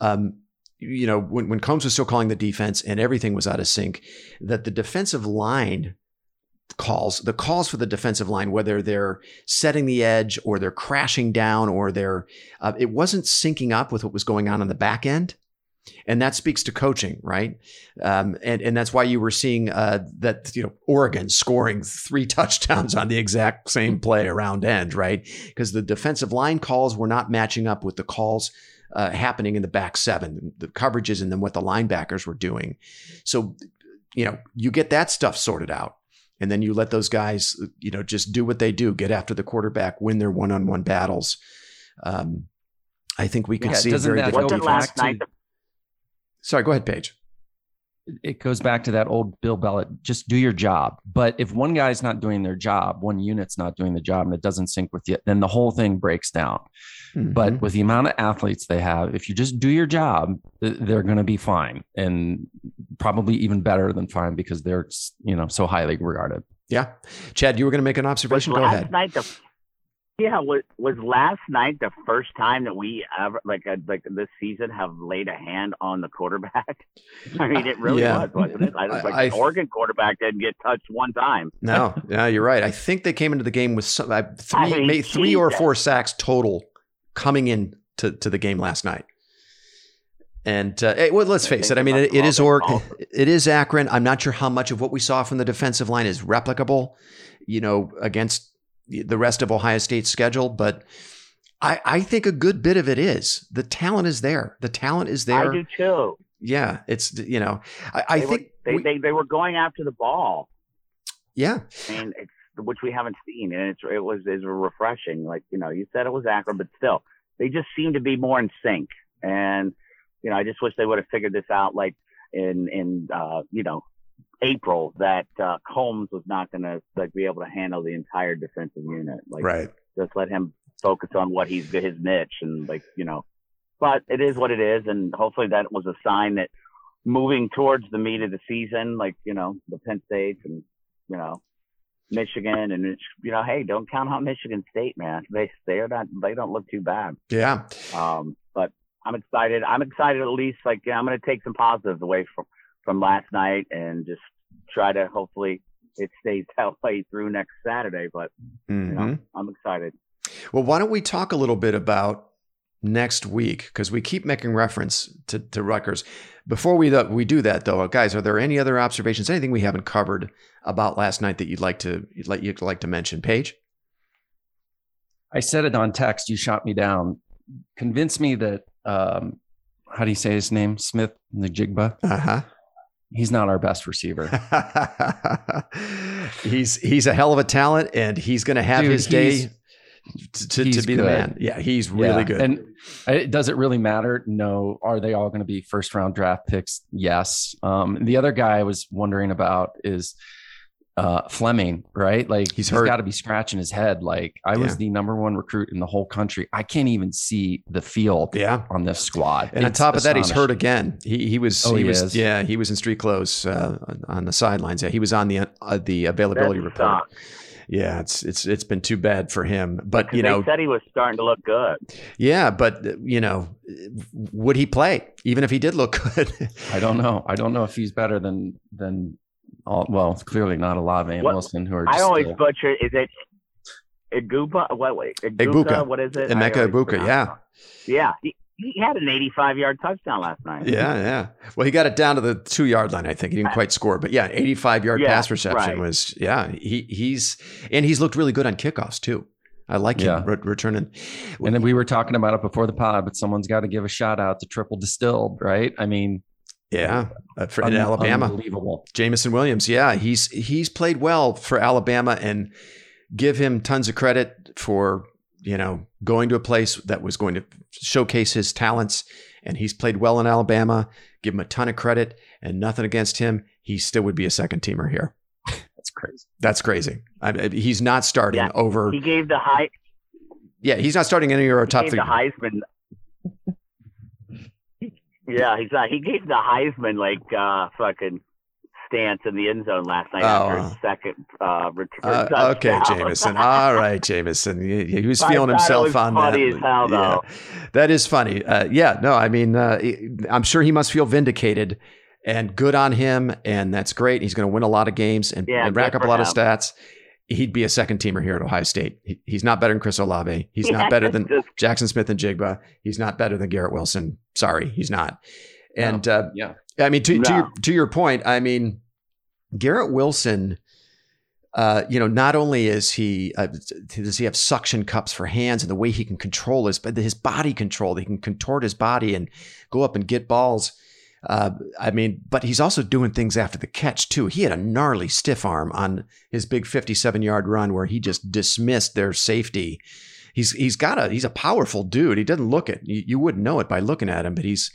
um, you know, when, when Coombs was still calling the defense and everything was out of sync, that the defensive line calls, the calls for the defensive line, whether they're setting the edge or they're crashing down or they're, uh, it wasn't syncing up with what was going on on the back end and that speaks to coaching, right? Um, and and that's why you were seeing uh, that you know Oregon scoring three touchdowns on the exact same play around end, right? Because the defensive line calls were not matching up with the calls uh, happening in the back seven, the coverages, and then what the linebackers were doing. So, you know, you get that stuff sorted out. And then you let those guys, you know, just do what they do, get after the quarterback, win their one-on-one battles. Um, I think we could Yeah, see a very that different go Wasn't defense. last night the Sorry, go ahead, Paige. it goes back to that old Bill Belichick. Just do your job. But if one guy's not doing their job, one unit's not doing the job, and it doesn't sync with you, then the whole thing breaks down. Mm-hmm. But with the amount of athletes they have, if you just do your job, they're going to be fine, and probably even better than fine because they're you know so highly regarded. yeah, Chad, you were going to make an was observation. Go ahead. night the yeah was was last night the first time that we ever like uh, like this season have laid a hand on the quarterback. I mean, it really Yeah. was, wasn't it? I, I- like I- the Oregon quarterback didn't get touched one time. No, yeah, you're right. I think they came into the game with some, uh, three, I mean, three or four sacks total coming in to, to the game last night. And uh, well, let's face it. I mean, it, it is or it is Akron. I'm not sure how much of what we saw from the defensive line is replicable, you know, against the rest of Ohio State's schedule, but. I, I think a good bit of it is the talent is there. The talent is there. I do too. Yeah, it's you know, I, I They think were, they, we- they they were going after the ball. yeah, and it's which we haven't seen, and it's it was is refreshing. Like you know, you said it was Akron, but still, they just seem to be more in sync. And you know, I just wish they would have figured this out, like in in uh, you know April, that uh, Coombs was not going to like be able to handle the entire defensive unit. Like right. just let him focus on what he's his niche and like you know. But it is what it is, and hopefully that was a sign that moving towards the meat of the season, like you know the Penn States and you know Michigan, and it's you know hey, don't count out Michigan State, man. They they're not they don't look too bad. Yeah, Um, but I'm excited. I'm excited at least. Like I'm going to take some positives away from from last night and just try to hopefully it stays that way through next Saturday. But you Mhm. know, I'm excited. Well, why don't we talk a little bit about next week because we keep making reference to, to Rutgers. Before we we do that though, guys, are there any other observations, anything we haven't covered about last night that you'd like to you'd like you'd like to mention, Paige? I said it on text. You shot me down. Convince me that um, how do you say his name? Smith Najigba. Uh He's not our best receiver. he's he's a hell of a talent, and he's going to have Dude, his day to, to, to be the man. Yeah, he's really Yeah. good. And it, does it really matter? No. Are they all going to be first round draft picks? Yes. Um, the other guy I was wondering about is uh, Fleming, right? Like He's he's hurt. got to be scratching his head. Like I was the number one recruit in the whole country. I can't even see the field yeah. on this squad. And on top of that, he's hurt again. He he was Oh, he, he was is? yeah he was in street clothes uh, on the sidelines. Yeah, he was on the uh, the availability That report. sucks. Yeah, it's it's it's been too bad for him. But you they know, said he was starting to look good. yeah, but you know, would he play even if he did look good? I don't know. I don't know if he's better than than all. Well, it's clearly not a Olave and What- Wilson who are. Just I always uh, butcher. Is it Iguba? What? Wait, Iguka? Igbuka. What is it? I Emeka Egbuka, yeah. Yeah. He, he had an 85 yard touchdown last night. yeah, yeah. Well, he got it down to the two yard line. I think he didn't quite score, but yeah, eighty five yard Yeah, pass reception right. was yeah. He he's and he's looked really good on kickoffs too. I like Yeah. him re- returning. And then we were talking about it before the pod, but someone's got to give a shout out to Triple Distilled, right? I mean, Yeah, uh, for, in un- Alabama. unbelievable. Jameson Williams, yeah, he's he's played well for Alabama, and give him tons of credit for you know going to a place that was going to showcase his talents, and he's played well in Alabama. Give him a ton of credit, and nothing against him. He still would be a second teamer here. That's crazy. That's crazy. I, he's not starting Yeah, over. He gave the high. yeah, he's not starting any of our top gave three. the Heisman. Yeah, he's not. He gave the Heisman like uh fucking stance in the end zone last night Oh, after his second uh, return. Uh, okay. Jameson. All right, Jameson. He, he was I feeling himself was on that. hell, though. Yeah, that is funny. Uh, yeah, no, I mean, uh, I'm sure he must feel vindicated and good on him, and that's great. He's going to win a lot of games and, Yeah, and rack up a lot of stats. He'd be a second teamer here at Ohio State. He, he's not better than Chris Olave. He's Yeah, not better than just- Jaxon Smith-Njigba. He's not better than Garrett Wilson. Sorry, he's not. And uh, Yeah. I mean, to, to your to your point, I mean, Garrett Wilson. uh, you know, not only is he uh, does he have suction cups for hands and the way he can control his, but his body control, he can contort his body and go up and get balls. Uh, I mean, but he's also doing things after the catch too. He had a gnarly stiff arm on his big 57 yard run where he just dismissed their safety. He's he's got a he's a powerful dude. He doesn't look it. You, you wouldn't know it by looking at him, but he's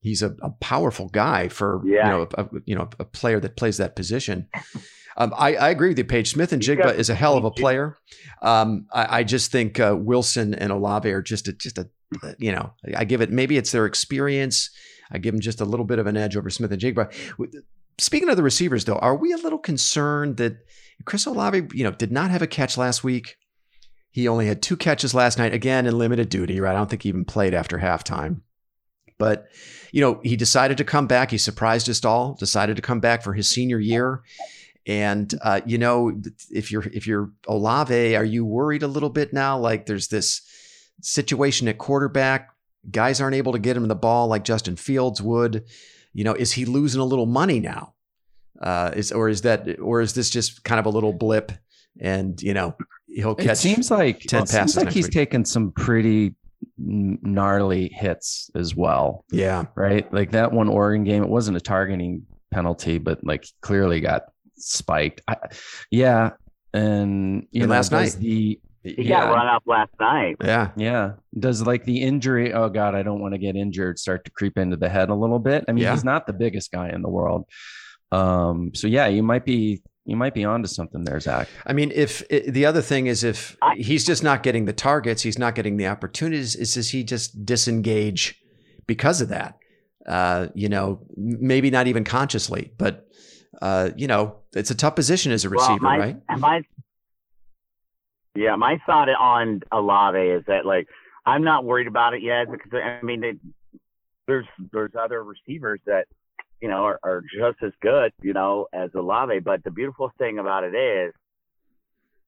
he's a, a powerful guy for Yeah. you know a, you know a player that plays that position. Um, I, I agree with you, Paige. Smith-Njigba is a hell of a player. Um, I, I just think uh, Wilson and Olave are just a, just a you know I give it maybe it's their experience. I give them just a little bit of an edge over Smith-Njigba. Speaking of the receivers, though, are we a little concerned that Chris Olave, you know, did not have a catch last week? He only had two catches last night, again in limited duty. Right? I don't think he even played after halftime. But you know, he decided to come back. He surprised us all. Decided to come back for his senior year. And uh, you know, if you're if you're Olave, are you worried a little bit now? Like there's this situation at quarterback. Guys aren't able to get him the ball like Justin Fields would. You know, is he losing a little money now? Uh, is or is that or is this just kind of a little blip? And you know, he'll catch. It seems like 10 it seems like he's week. taken some pretty gnarly hits as well, yeah, right? Like that one Oregon game, it wasn't a targeting penalty, but like clearly got spiked. I, yeah, and you And know, last night. the He yeah, got run up last night. yeah. yeah, does like the injury? Oh God, I don't want to get injured. Start to creep into the head a little bit. I mean, Yeah. he's not the biggest guy in the world. Um, so yeah, you might be you might be onto something there, Zach. I mean, if i the other thing is if I- he's just not getting the targets, he's not getting the opportunities. Is does he just disengage because of that? Uh, you know, maybe not even consciously, but uh, you know, it's a tough position as a Well, receiver, my- right? My yeah, my thought on Olave is that like I'm not worried about it yet because I mean they, there's there's other receivers that you know are, are just as good you know as Olave. But the beautiful thing about it is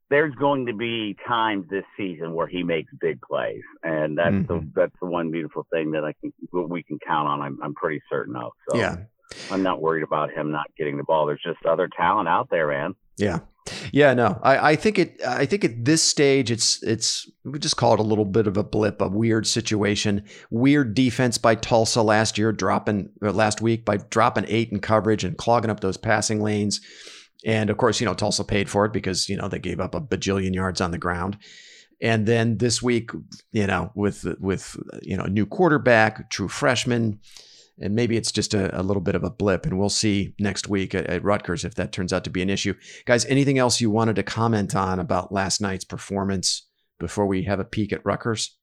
there's going to be times this season where he makes big plays, and that's the Mhm. that's the one beautiful thing that I think we can count on. I'm I'm pretty certain of. So Yeah, I'm not worried about him not getting the ball. There's just other talent out there, man. yeah, yeah. No, I, I think it. I think at this stage, it's it's we just call it a little bit of a blip, a weird situation, weird defense by Tulsa last year, dropping last week by dropping eight in coverage and clogging up those passing lanes. And of course, you know, Tulsa paid for it because, you know, they gave up a bajillion yards on the ground. And then this week, you know, with with you know, new quarterback, true freshman, and maybe it's just a, a little bit of a blip, and we'll see next week at, at Rutgers if that turns out to be an issue. Guys, anything else you wanted to comment on about last night's performance before we have a peek at Rutgers?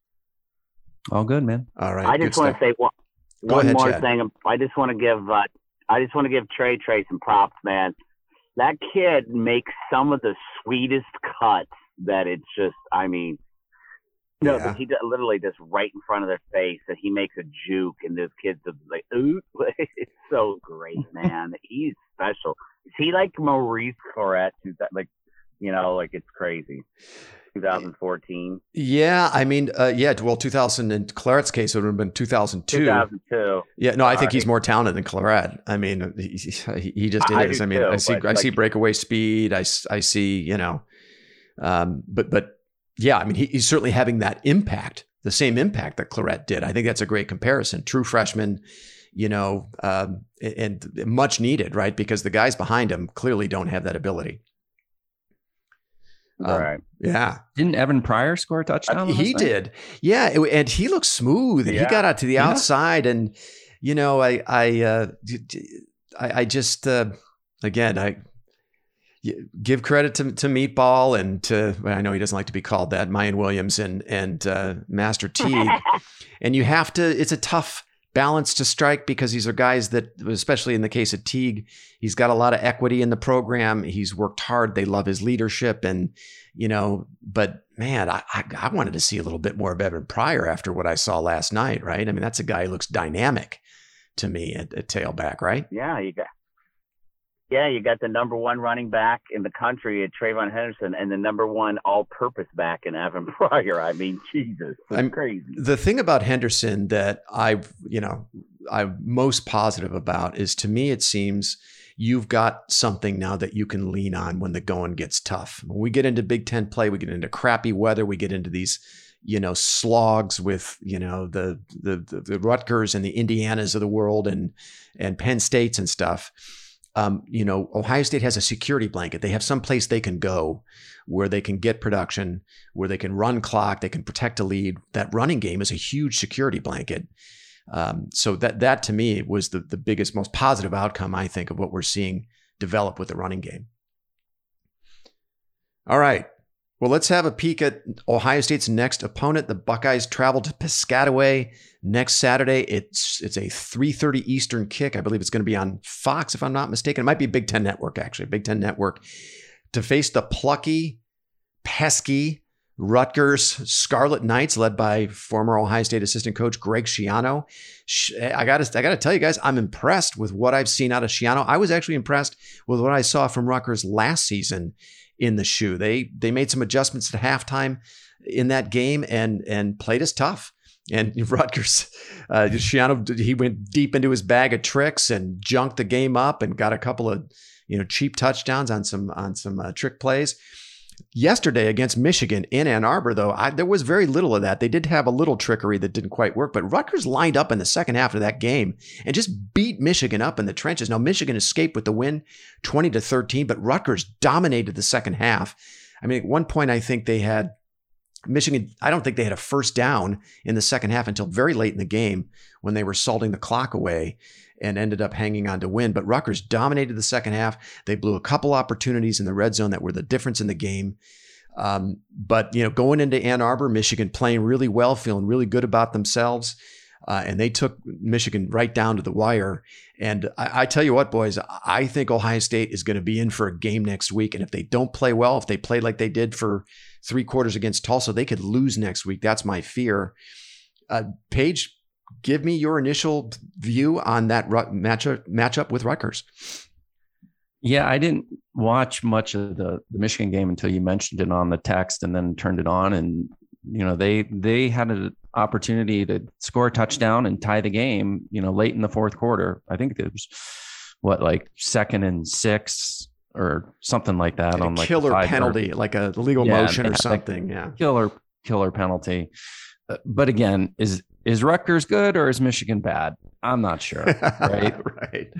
All good, man. All right, I just want to say one, one ahead, more Chad. thing. I just want to give uh, I just want to give Trey Trey some props, man. That kid makes some of the sweetest cuts that it's just. I mean, no, Yeah. but he literally just right in front of their face, and he makes a juke, and those kids are like, ooh, it's so great, man. He's special. Is he like Maurice Clarett? Who's that, like, you know, like it's crazy. 2014, Yeah, I mean, uh, yeah. Well, 2000 in Clarett's case, it would have been 2002. 2002. Yeah, no, I think Sorry. he's more talented than Clarett. I mean, he, he just I is. I mean, too, I see, I see breakaway speed. I, I see, you know, um, but but yeah, I mean, he, he's certainly having that impact, the same impact that Clarett did. I think that's a great comparison. True freshman, you know, um, and, and much needed, right? Because the guys behind him clearly don't have that ability. Um, right. Yeah, Didn't Evan Pryor score a touchdown? last he night? did. Yeah, it- and he looked smooth. And He got out to the Yeah. outside, and you know, I, I, uh, d- d- I, I just, uh, again, I y- give credit to to Meatball and to well, I know he doesn't like to be called that, Miyan Williams and and uh, Master Teague, and you have to. It's a tough balance to strike because these are guys that, especially in the case of Teague, he's got a lot of equity in the program. He's worked hard. They love his leadership, and you know, but man, I, I I wanted to see a little bit more of Evan Pryor after what I saw last night. Right? I mean, that's a guy who looks dynamic to me at, at tailback. Right? Yeah, you got. Yeah, you got the number one running back in the country at TreVeyon Henderson, and the number one all-purpose back in Evan Pryor. I mean, Jesus, I'm- crazy. the thing about Henderson that I, you know, I'm most positive about is to me, it seems you've got something now that you can lean on when the going gets tough. When we get into Big Ten play, we get into crappy weather, we get into these, you know, slogs with, you know, the the the, the Rutgers and the Indianas of the world and and Penn States and stuff. Um, you know, Ohio State has a security blanket. They have some place they can go where they can get production, where they can run clock, they can protect a lead. That running game is a huge security blanket. Um, so that that to me was the the biggest, most positive outcome I think of what we're seeing develop with the running game. All right. Well, let's have a peek at Ohio State's next opponent. The Buckeyes travel to Piscataway next Saturday. It's it's a 3:30 Eastern kick. I believe it's going to be on Fox, if I'm not mistaken. It might be Big Ten Network, actually. Big Ten Network to face the plucky, pesky Rutgers Scarlet Knights, led by former Ohio State assistant coach Greg Schiano. I got to, I got to tell you guys, I'm impressed with what I've seen out of Schiano. I was actually impressed with what I saw from Rutgers last season in the shoe. They they made some adjustments at halftime in that game and and played us tough. And Rutgers, uh, Schiano, he went deep into his bag of tricks and junked the game up and got a couple of you know cheap touchdowns on some on some uh, trick plays. Yesterday against Michigan in Ann Arbor, though, I, there was very little of that. They did have a little trickery that didn't quite work, but Rutgers lined up in the second half of that game and just beat Michigan up in the trenches. Now, Michigan escaped with the win 20 to 13, but Rutgers dominated the second half. I mean, at one point, I think they had Michigan, I don't think they had a first down in the second half until very late in the game when they were salting the clock away and ended up hanging on to win. But Rutgers dominated the second half. They blew a couple opportunities in the red zone that were the difference in the game. Um, but you know, going into Ann Arbor, Michigan playing really well, feeling really good about themselves. Uh, and they took Michigan right down to the wire. And I, I, tell you what, boys, I think Ohio State is going to be in for a game next week. And if they don't play well, if they play like they did for three quarters against Tulsa, they could lose next week. That's my fear. Uh, Paige, give me your initial view on that matchup matchup with Rutgers. Yeah, I didn't watch much of the, the Michigan game until you mentioned it on the text and then turned it on. And, you know, they they had an opportunity to score a touchdown and tie the game, you know, late in the fourth quarter. I think it was what, like second and six or something like that on like killer penalty, yard. like a legal yeah, motion or something. Yeah. Killer, killer penalty. Uh, but again, is is Rutgers good or is Michigan bad? I'm not sure. Right. right.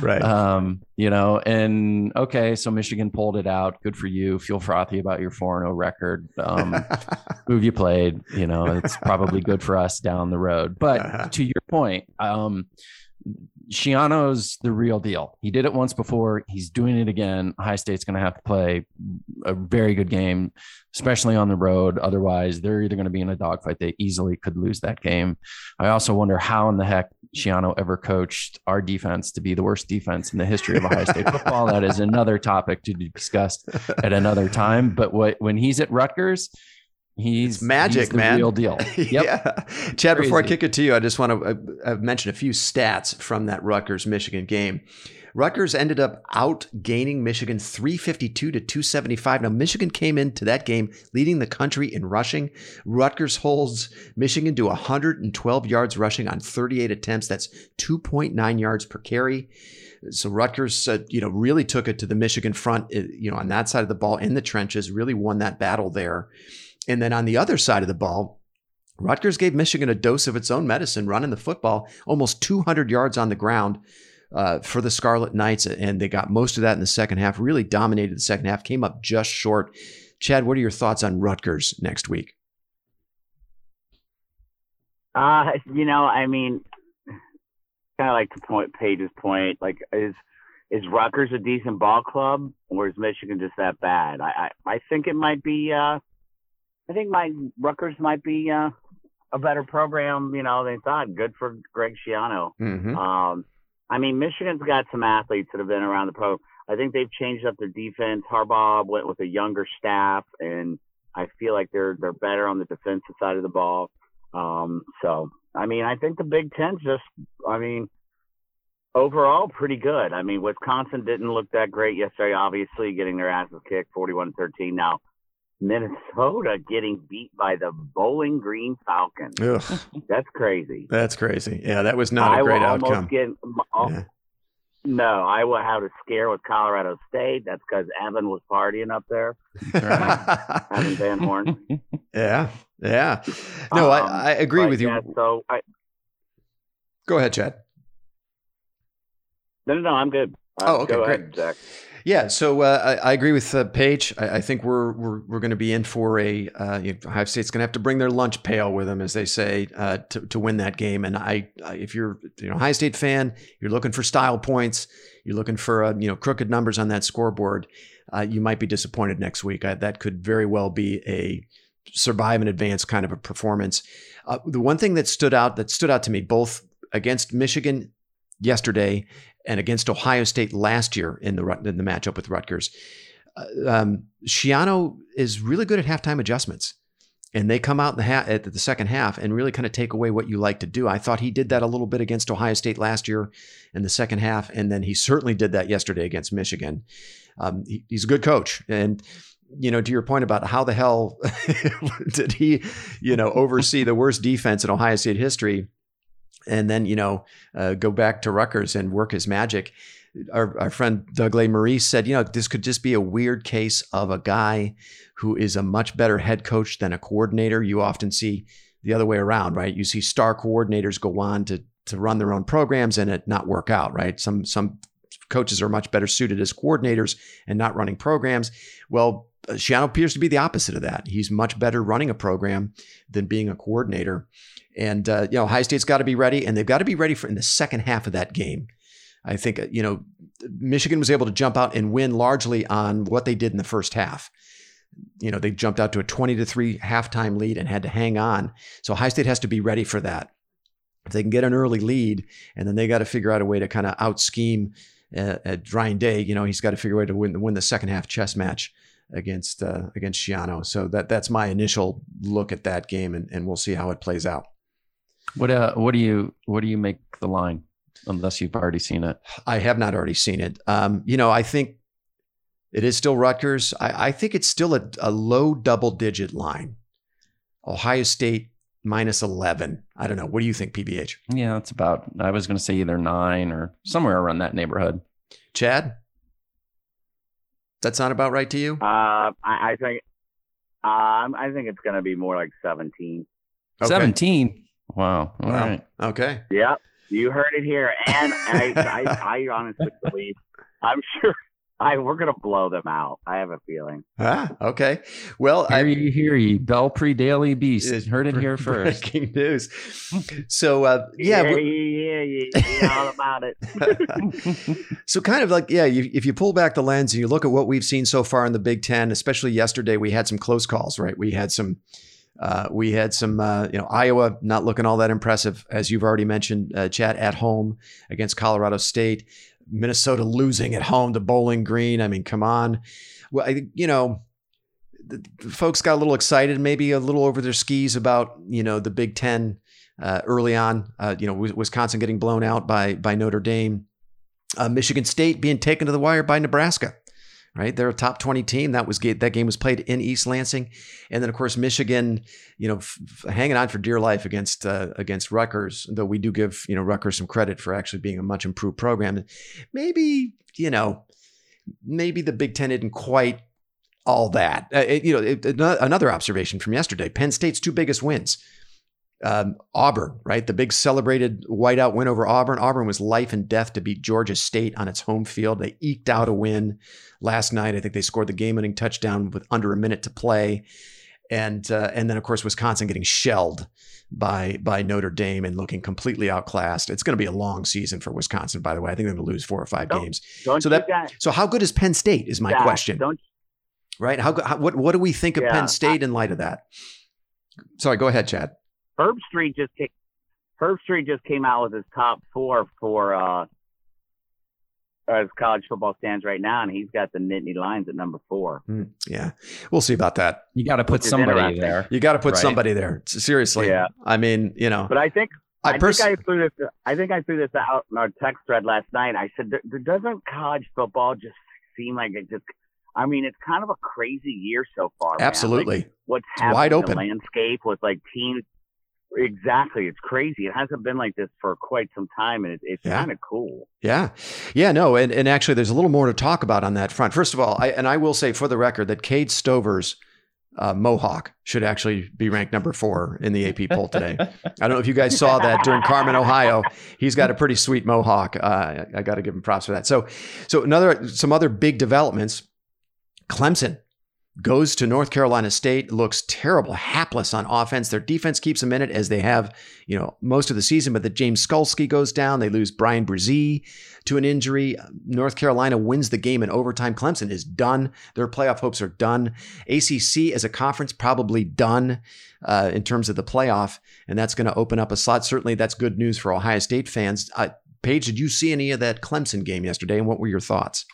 Right. Um, you know, and okay, so Michigan pulled it out. Good for you. Feel frothy about your 4 0 record. Um, who have you played? You know, it's probably good for us down the road. But uh-huh. to your point, um, Schiano's the real deal. He did it once before. He's doing it again. High State's going to have to play a very good game, especially on the road. Otherwise, they're either going to be in a dogfight. They easily could lose that game. I also wonder how in the heck Schiano ever coached our defense to be the worst defense in the history of Ohio State football. That is another topic to be discussed at another time. But what, when he's at Rutgers, He's it's magic, he's man. Real deal. Yep. yeah, Chad. Crazy. Before I kick it to you, I just want to uh, uh, mention a few stats from that Rutgers Michigan game. Rutgers ended up out gaining Michigan 352 to 275. Now, Michigan came into that game leading the country in rushing. Rutgers holds Michigan to 112 yards rushing on 38 attempts. That's 2.9 yards per carry. So Rutgers, uh, you know, really took it to the Michigan front, uh, you know, on that side of the ball in the trenches, really won that battle there. And then on the other side of the ball, Rutgers gave Michigan a dose of its own medicine, running the football almost 200 yards on the ground uh, for the Scarlet Knights. And they got most of that in the second half, really dominated the second half, came up just short. Chad, what are your thoughts on Rutgers next week? Uh, you know, I mean, kind of like to point Paige's point, like is is Rutgers a decent ball club or is Michigan just that bad? I I, I think it might be uh I think my Rutgers might be uh, a better program, you know, they thought. Good for Greg Schiano. Mm-hmm. Um, I mean, Michigan's got some athletes that have been around the pro. I think they've changed up their defense. Harbaugh went with a younger staff, and I feel like they're they're better on the defensive side of the ball. Um, so, I mean, I think the Big Ten just, I mean, overall pretty good. I mean, Wisconsin didn't look that great yesterday. Obviously, getting their asses kicked, 41-13. Now Minnesota getting beat by the Bowling Green Falcons. Ugh. That's crazy. That's crazy. Yeah, that was not a great outcome. Get, yeah. No, Iowa had a scare with Colorado State. That's because Evan was partying up there. Evan Van Horn. yeah, yeah. No, um, I, I agree with you. Yeah, so I, go ahead, Chad. No, no, no. I'm good. Oh, okay, great. Ahead, Zach. Yeah, so uh, I, I, agree with uh, Paige. I, I, think we're we're, we're going to be in for a uh, you know, Ohio State's going to have to bring their lunch pail with them, as they say, uh, to to win that game. And I, if you're you know Ohio State fan, you're looking for style points, you're looking for uh, you know crooked numbers on that scoreboard. Uh, you might be disappointed next week. I, that could very well be a survive and advance kind of a performance. the one thing that stood out that stood out to me both against Michigan yesterday and against Ohio State last year in the in the matchup with Rutgers. Uh, um, Schiano is really good at halftime adjustments, and they come out in the ha- at the second half and really kind of take away what you like to do. I thought he did that a little bit against Ohio State last year in the second half, and then he certainly did that yesterday against Michigan. Um, he, he's a good coach, and you know, to your point about how the hell did he, you know, oversee the worst defense in Ohio State history? And then you know uh, go back to Rutgers and work his magic. Our, our friend Doug Lesmerises said, you know, this could just be a weird case of a guy who is a much better head coach than a coordinator. You often see the other way around, right? You see star coordinators go on to to run their own programs and it not work out, right? Some some coaches are much better suited as coordinators and not running programs. Well, Schiano appears to be the opposite of that. He's much better running a program than being a coordinator. And uh, you know, High State's got to be ready, and they've got to be ready for in the second half of that game. I think uh, you know, Michigan was able to jump out and win largely on what they did in the first half. You know, they jumped out to a twenty to three halftime lead and had to hang on. So High State has to be ready for that. If they can get an early lead, and then they got to figure out a way to kind of out scheme uh, at Ryan Day. You know, he's got to figure a way to win win the second half chess match against uh, against Schiano. So that that's my initial look at that game, and, and we'll see how it plays out. What uh what do you what do you make the line? Unless you've already seen it. I have not already seen it. Um, you know, I think it is still Rutgers. I, I think it's still a, a low double digit line. Ohio State minus 11. I don't know. What do you think, PVH? Yeah, it's about, I was going to say either nine or somewhere around that neighborhood. Chad? That sound about right to you? Uh, I, I think, um, I think it's going to be more like 17. Okay. 17? Wow. All wow. right. Okay. Yep. You heard it here. And I, I, I honestly believe, I'm sure I, we're going to blow them out. I have a feeling. Ah, okay. Well, hear I you, hear you. Belpre Daily Beast. Heard it here first. Breaking news. So, uh, yeah. Yeah, yeah, yeah, yeah, all about it. so, kind of like, yeah, you, if you pull back the lens and you look at what we've seen so far in the Big Ten, especially yesterday, we had some close calls, right? We had some uh, we had some, uh, you know, Iowa not looking all that impressive, as you've already mentioned, uh, Chad at home against Colorado State, Minnesota losing at home to Bowling Green. I mean, come on. Well, I, you know, the, folks got a little excited, maybe a little over their skis about, you know, the Big Ten uh, early on. Uh, you know, Wisconsin getting blown out by by Notre Dame, uh, Michigan State being taken to the wire by Nebraska right? They're a top 20 team. That was that game was played in East Lansing, and then of course Michigan, you know, f- hanging on for dear life against uh, against Rutgers. Though we do give you know Rutgers some credit for actually being a much improved program. Maybe you know, maybe the Big Ten didn't quite all that. Uh, it, you know, it, another observation from yesterday: Penn State's two biggest wins um, Auburn, right? The big celebrated whiteout win over Auburn. Auburn was life and death to beat Georgia State on its home field. They eked out a win last night. I think they scored the game-winning touchdown with under a minute to play, and uh, and then of course Wisconsin getting shelled by by Notre Dame and looking completely outclassed. It's going to be a long season for Wisconsin, by the way. I think they're going to lose four or 5 don't, games. Don't so that guys, so how good is Penn State? Is my question. right? How, how, what what do we think of yeah, Penn State I, in light of that? Sorry, go ahead, Chad. Herbstreit just came, Herbstreit just came out with his top four for uh, as college football stands right now, and he's got the Nittany Lions at number four. Mm, yeah, we'll see about that. You got to put somebody there. You got to put right? somebody there. Seriously. Yeah. I mean, you know. But I think I, I pers- think I threw this. I think I threw this out in our text thread last night. I said, "Doesn't college football just seem like it just?" I mean, it's kind of a crazy year so far. Absolutely. Like what's it's happening wide in open the landscape with like teams exactly. It's crazy. It hasn't been like this for quite some time, and it, it's Yeah. kind of cool. Yeah. Yeah, no, and, and actually there's a little more to talk about on that front. First of all, I, and I will say for the record that Cade Stover's uh, Mohawk should actually be ranked number four in the AP poll today. I don't know if you guys saw that during Carmen, Ohio. He's got a pretty sweet Mohawk. Uh, I, I got to give him props for that. So, so another some other big developments. Clemson goes to North Carolina State, looks terrible, hapless on offense. Their defense keeps them in it as they have, you know, most of the season. But the James Skalski goes down. They lose Bryan Bresee to an injury. North Carolina wins the game in overtime. Clemson is done. Their playoff hopes are done. ACC as a conference probably done uh, in terms of the playoff, and that's going to open up a slot. Certainly, that's good news for Ohio State fans. Uh, Paige, did you see any of that Clemson game yesterday, and what were your thoughts?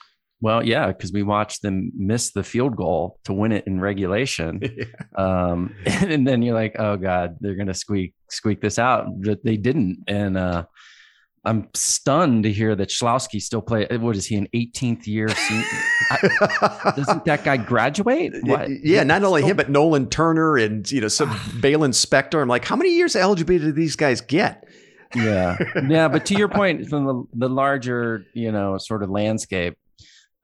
Well, yeah, because we watched them miss the field goal to win it in regulation, um, and then you're like, "Oh God, they're gonna squeak squeak this out." But they didn't, and uh, I'm stunned to hear that Schlowski still play. What is he an 18th year? Senior? Doesn't that guy graduate? What? Yeah, not only him, but Nolan Turner and you know some Baylon Spector. I'm like, how many years of eligibility do these guys get? yeah yeah but to your point from the, the larger you know sort of landscape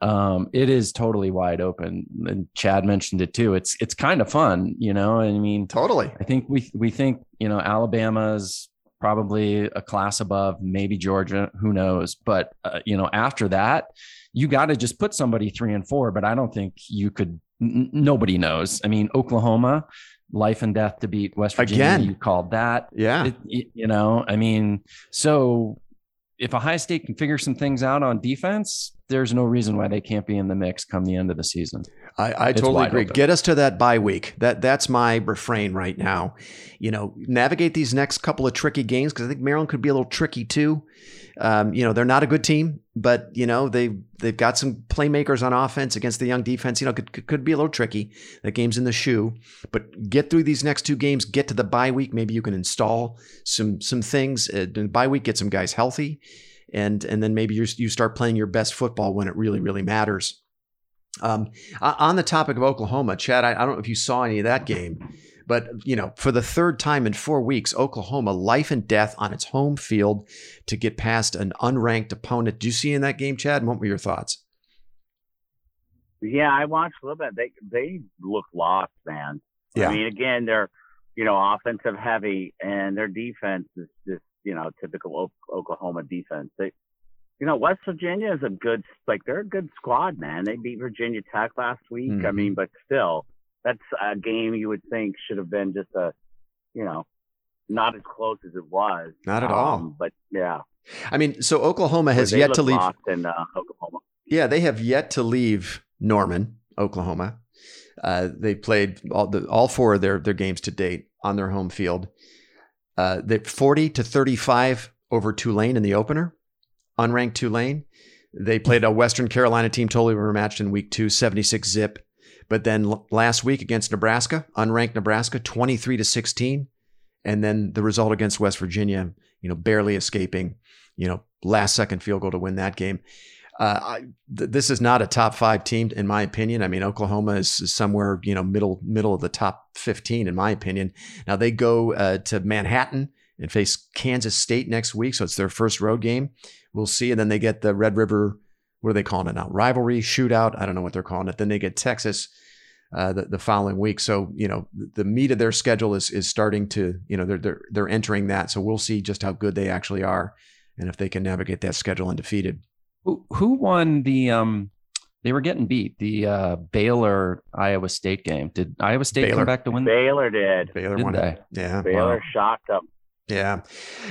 um it is totally wide open and chad mentioned it too it's it's kind of fun you know i mean Totally. i think we we think you know alabama's probably a class above maybe georgia who knows but uh, you know after that you got to just put somebody three and four but i don't think you could n- nobody knows i mean oklahoma life and death to beat west virginia Again. you called that Yeah. it, it- you know, I mean, so if Ohio State can figure some things out on defense, there's no reason why they can't be in the mix come the end of the season. I, I totally agree. open. Get us to that bye week. That that's my refrain right now. You know, navigate these next couple of tricky games because I think Maryland could be a little tricky too. Um, you know, they're not a good team, but you know they they've got some playmakers on offense against the young defense. You know, could could, be a little tricky. That game's in the shoe, but get through these next two games. Get to the bye week. Maybe you can install some some things. Uh, in bye week, get some guys healthy, and and then maybe you you start playing your best football when it really really matters. Um, on the topic of Oklahoma, Chad, I, I don't know if you saw any of that game, but you know, for the third time in four weeks, Oklahoma life and death on its home field to get past an unranked opponent. Do you see in that game, Chad? And what were your thoughts? Yeah, I watched a little bit. They they look lost, man. Yeah. I mean, again, they're you know offensive heavy, and their defense is just you know typical Oklahoma defense. They, you know, West Virginia is a good like they're a good squad, man. They beat Virginia Tech last week. I Mhm. mean, but still, that's a game you would think should have been just a, you know, not as close as it was. Not at all. Um, But yeah, I mean, so Oklahoma has yet to leave. in uh, Oklahoma. Yeah, they have yet to leave Norman, Oklahoma. Uh, they played all the all four of their their games to date on their home field. Uh, they forty to thirty five over Tulane in the opener, unranked Tulane. They played a Western Carolina team totally overmatched in week two, 76 zip. But then last week against Nebraska, unranked Nebraska, 23 to 16. And then the result against West Virginia, you know, barely escaping, you know, last second field goal to win that game. Uh, I, th- this is not a top five team, in my opinion. I mean, Oklahoma is, is somewhere, you know, middle middle of the top 15, in my opinion. Now they go uh, to Manhattan and face Kansas State next week, so it's their first road game. We'll see, and then they get the Red River. What are they calling it now? Rivalry shootout. I don't know what they're calling it. Then they get Texas uh, the, the following week. So you know the meat of their schedule is is starting to you know they're they're they're entering that. So we'll see just how good they actually are, and if they can navigate that schedule undefeated. Who who won the um they were getting beat, the uh Baylor Iowa State game. Did Iowa State Baylor. come back to win? Baylor did. Baylor Did won they? it. Yeah. Baylor Wow. shocked them. Yeah,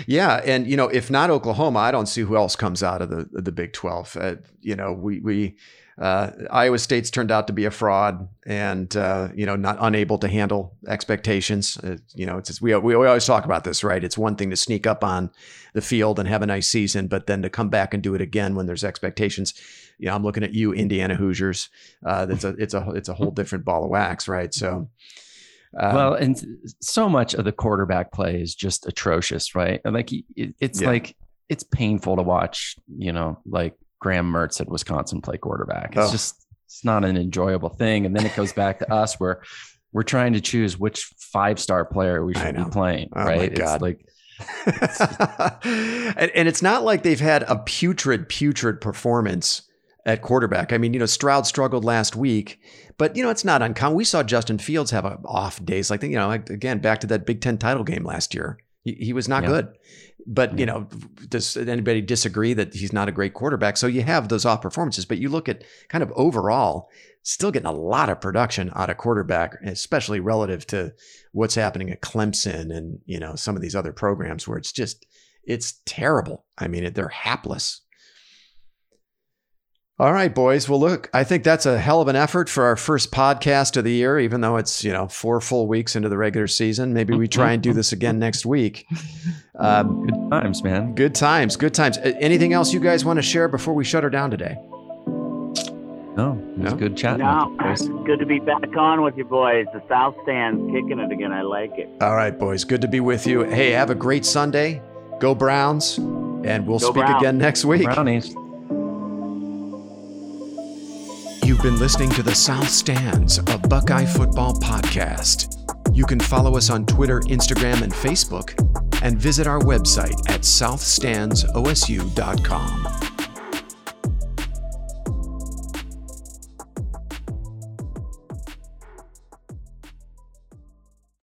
yeah, and you know, if not Oklahoma, I don't see who else comes out of the the Big Twelve. Uh, you know, we we uh, Iowa State's turned out to be a fraud, and uh, you know, not unable to handle expectations. Uh, you know, it's we we always talk about this, right? It's one thing to sneak up on the field and have a nice season, but then to come back and do it again when there's expectations. You know, I'm looking at you, Indiana Hoosiers. Uh, that's a it's a it's a whole different ball of wax, right? So. Um, well, and so much of the quarterback play is just atrocious, right? Like it, it's Yeah. like it's painful to watch, you know, like Graham Mertz at Wisconsin play quarterback. It's Oh. just it's not an enjoyable thing. And then it goes back to us where we're trying to choose which five star player we should be playing. Oh right? It's like and, and, it's not like they've had a putrid, putrid performance at quarterback. I mean, you know, Stroud struggled last week, but you know, it's not uncommon. We saw Justin Fields have a off days, like you know, again, back to that Big Ten title game last year. He, he was not yeah. good. But yeah. you know, does anybody disagree that he's not a great quarterback? So you have those off performances, but you look at kind of overall, still getting a lot of production out of quarterback, especially relative to what's happening at Clemson and you know some of these other programs where it's just it's terrible. I mean, they're hapless. All right, boys. Well, look, I think that's a hell of an effort for our first podcast of the year, even though it's, you know, four full weeks into the regular season. Maybe we try and do this again next week. Um, good times, man. Good times. Good times. Anything else you guys want to share before we shut her down today? No, it was no? good chatting. No, it's good to be back on with you boys. The South Stand's kicking it again. I like it. All right, boys. Good to be with you. Hey, have a great Sunday. Go Browns. And we'll Go speak Browns. again next week. Brownies. You've been listening to the South Stands, a Buckeye football podcast. You can follow us on Twitter, Instagram, and Facebook, and visit our website at southstandsosu.com.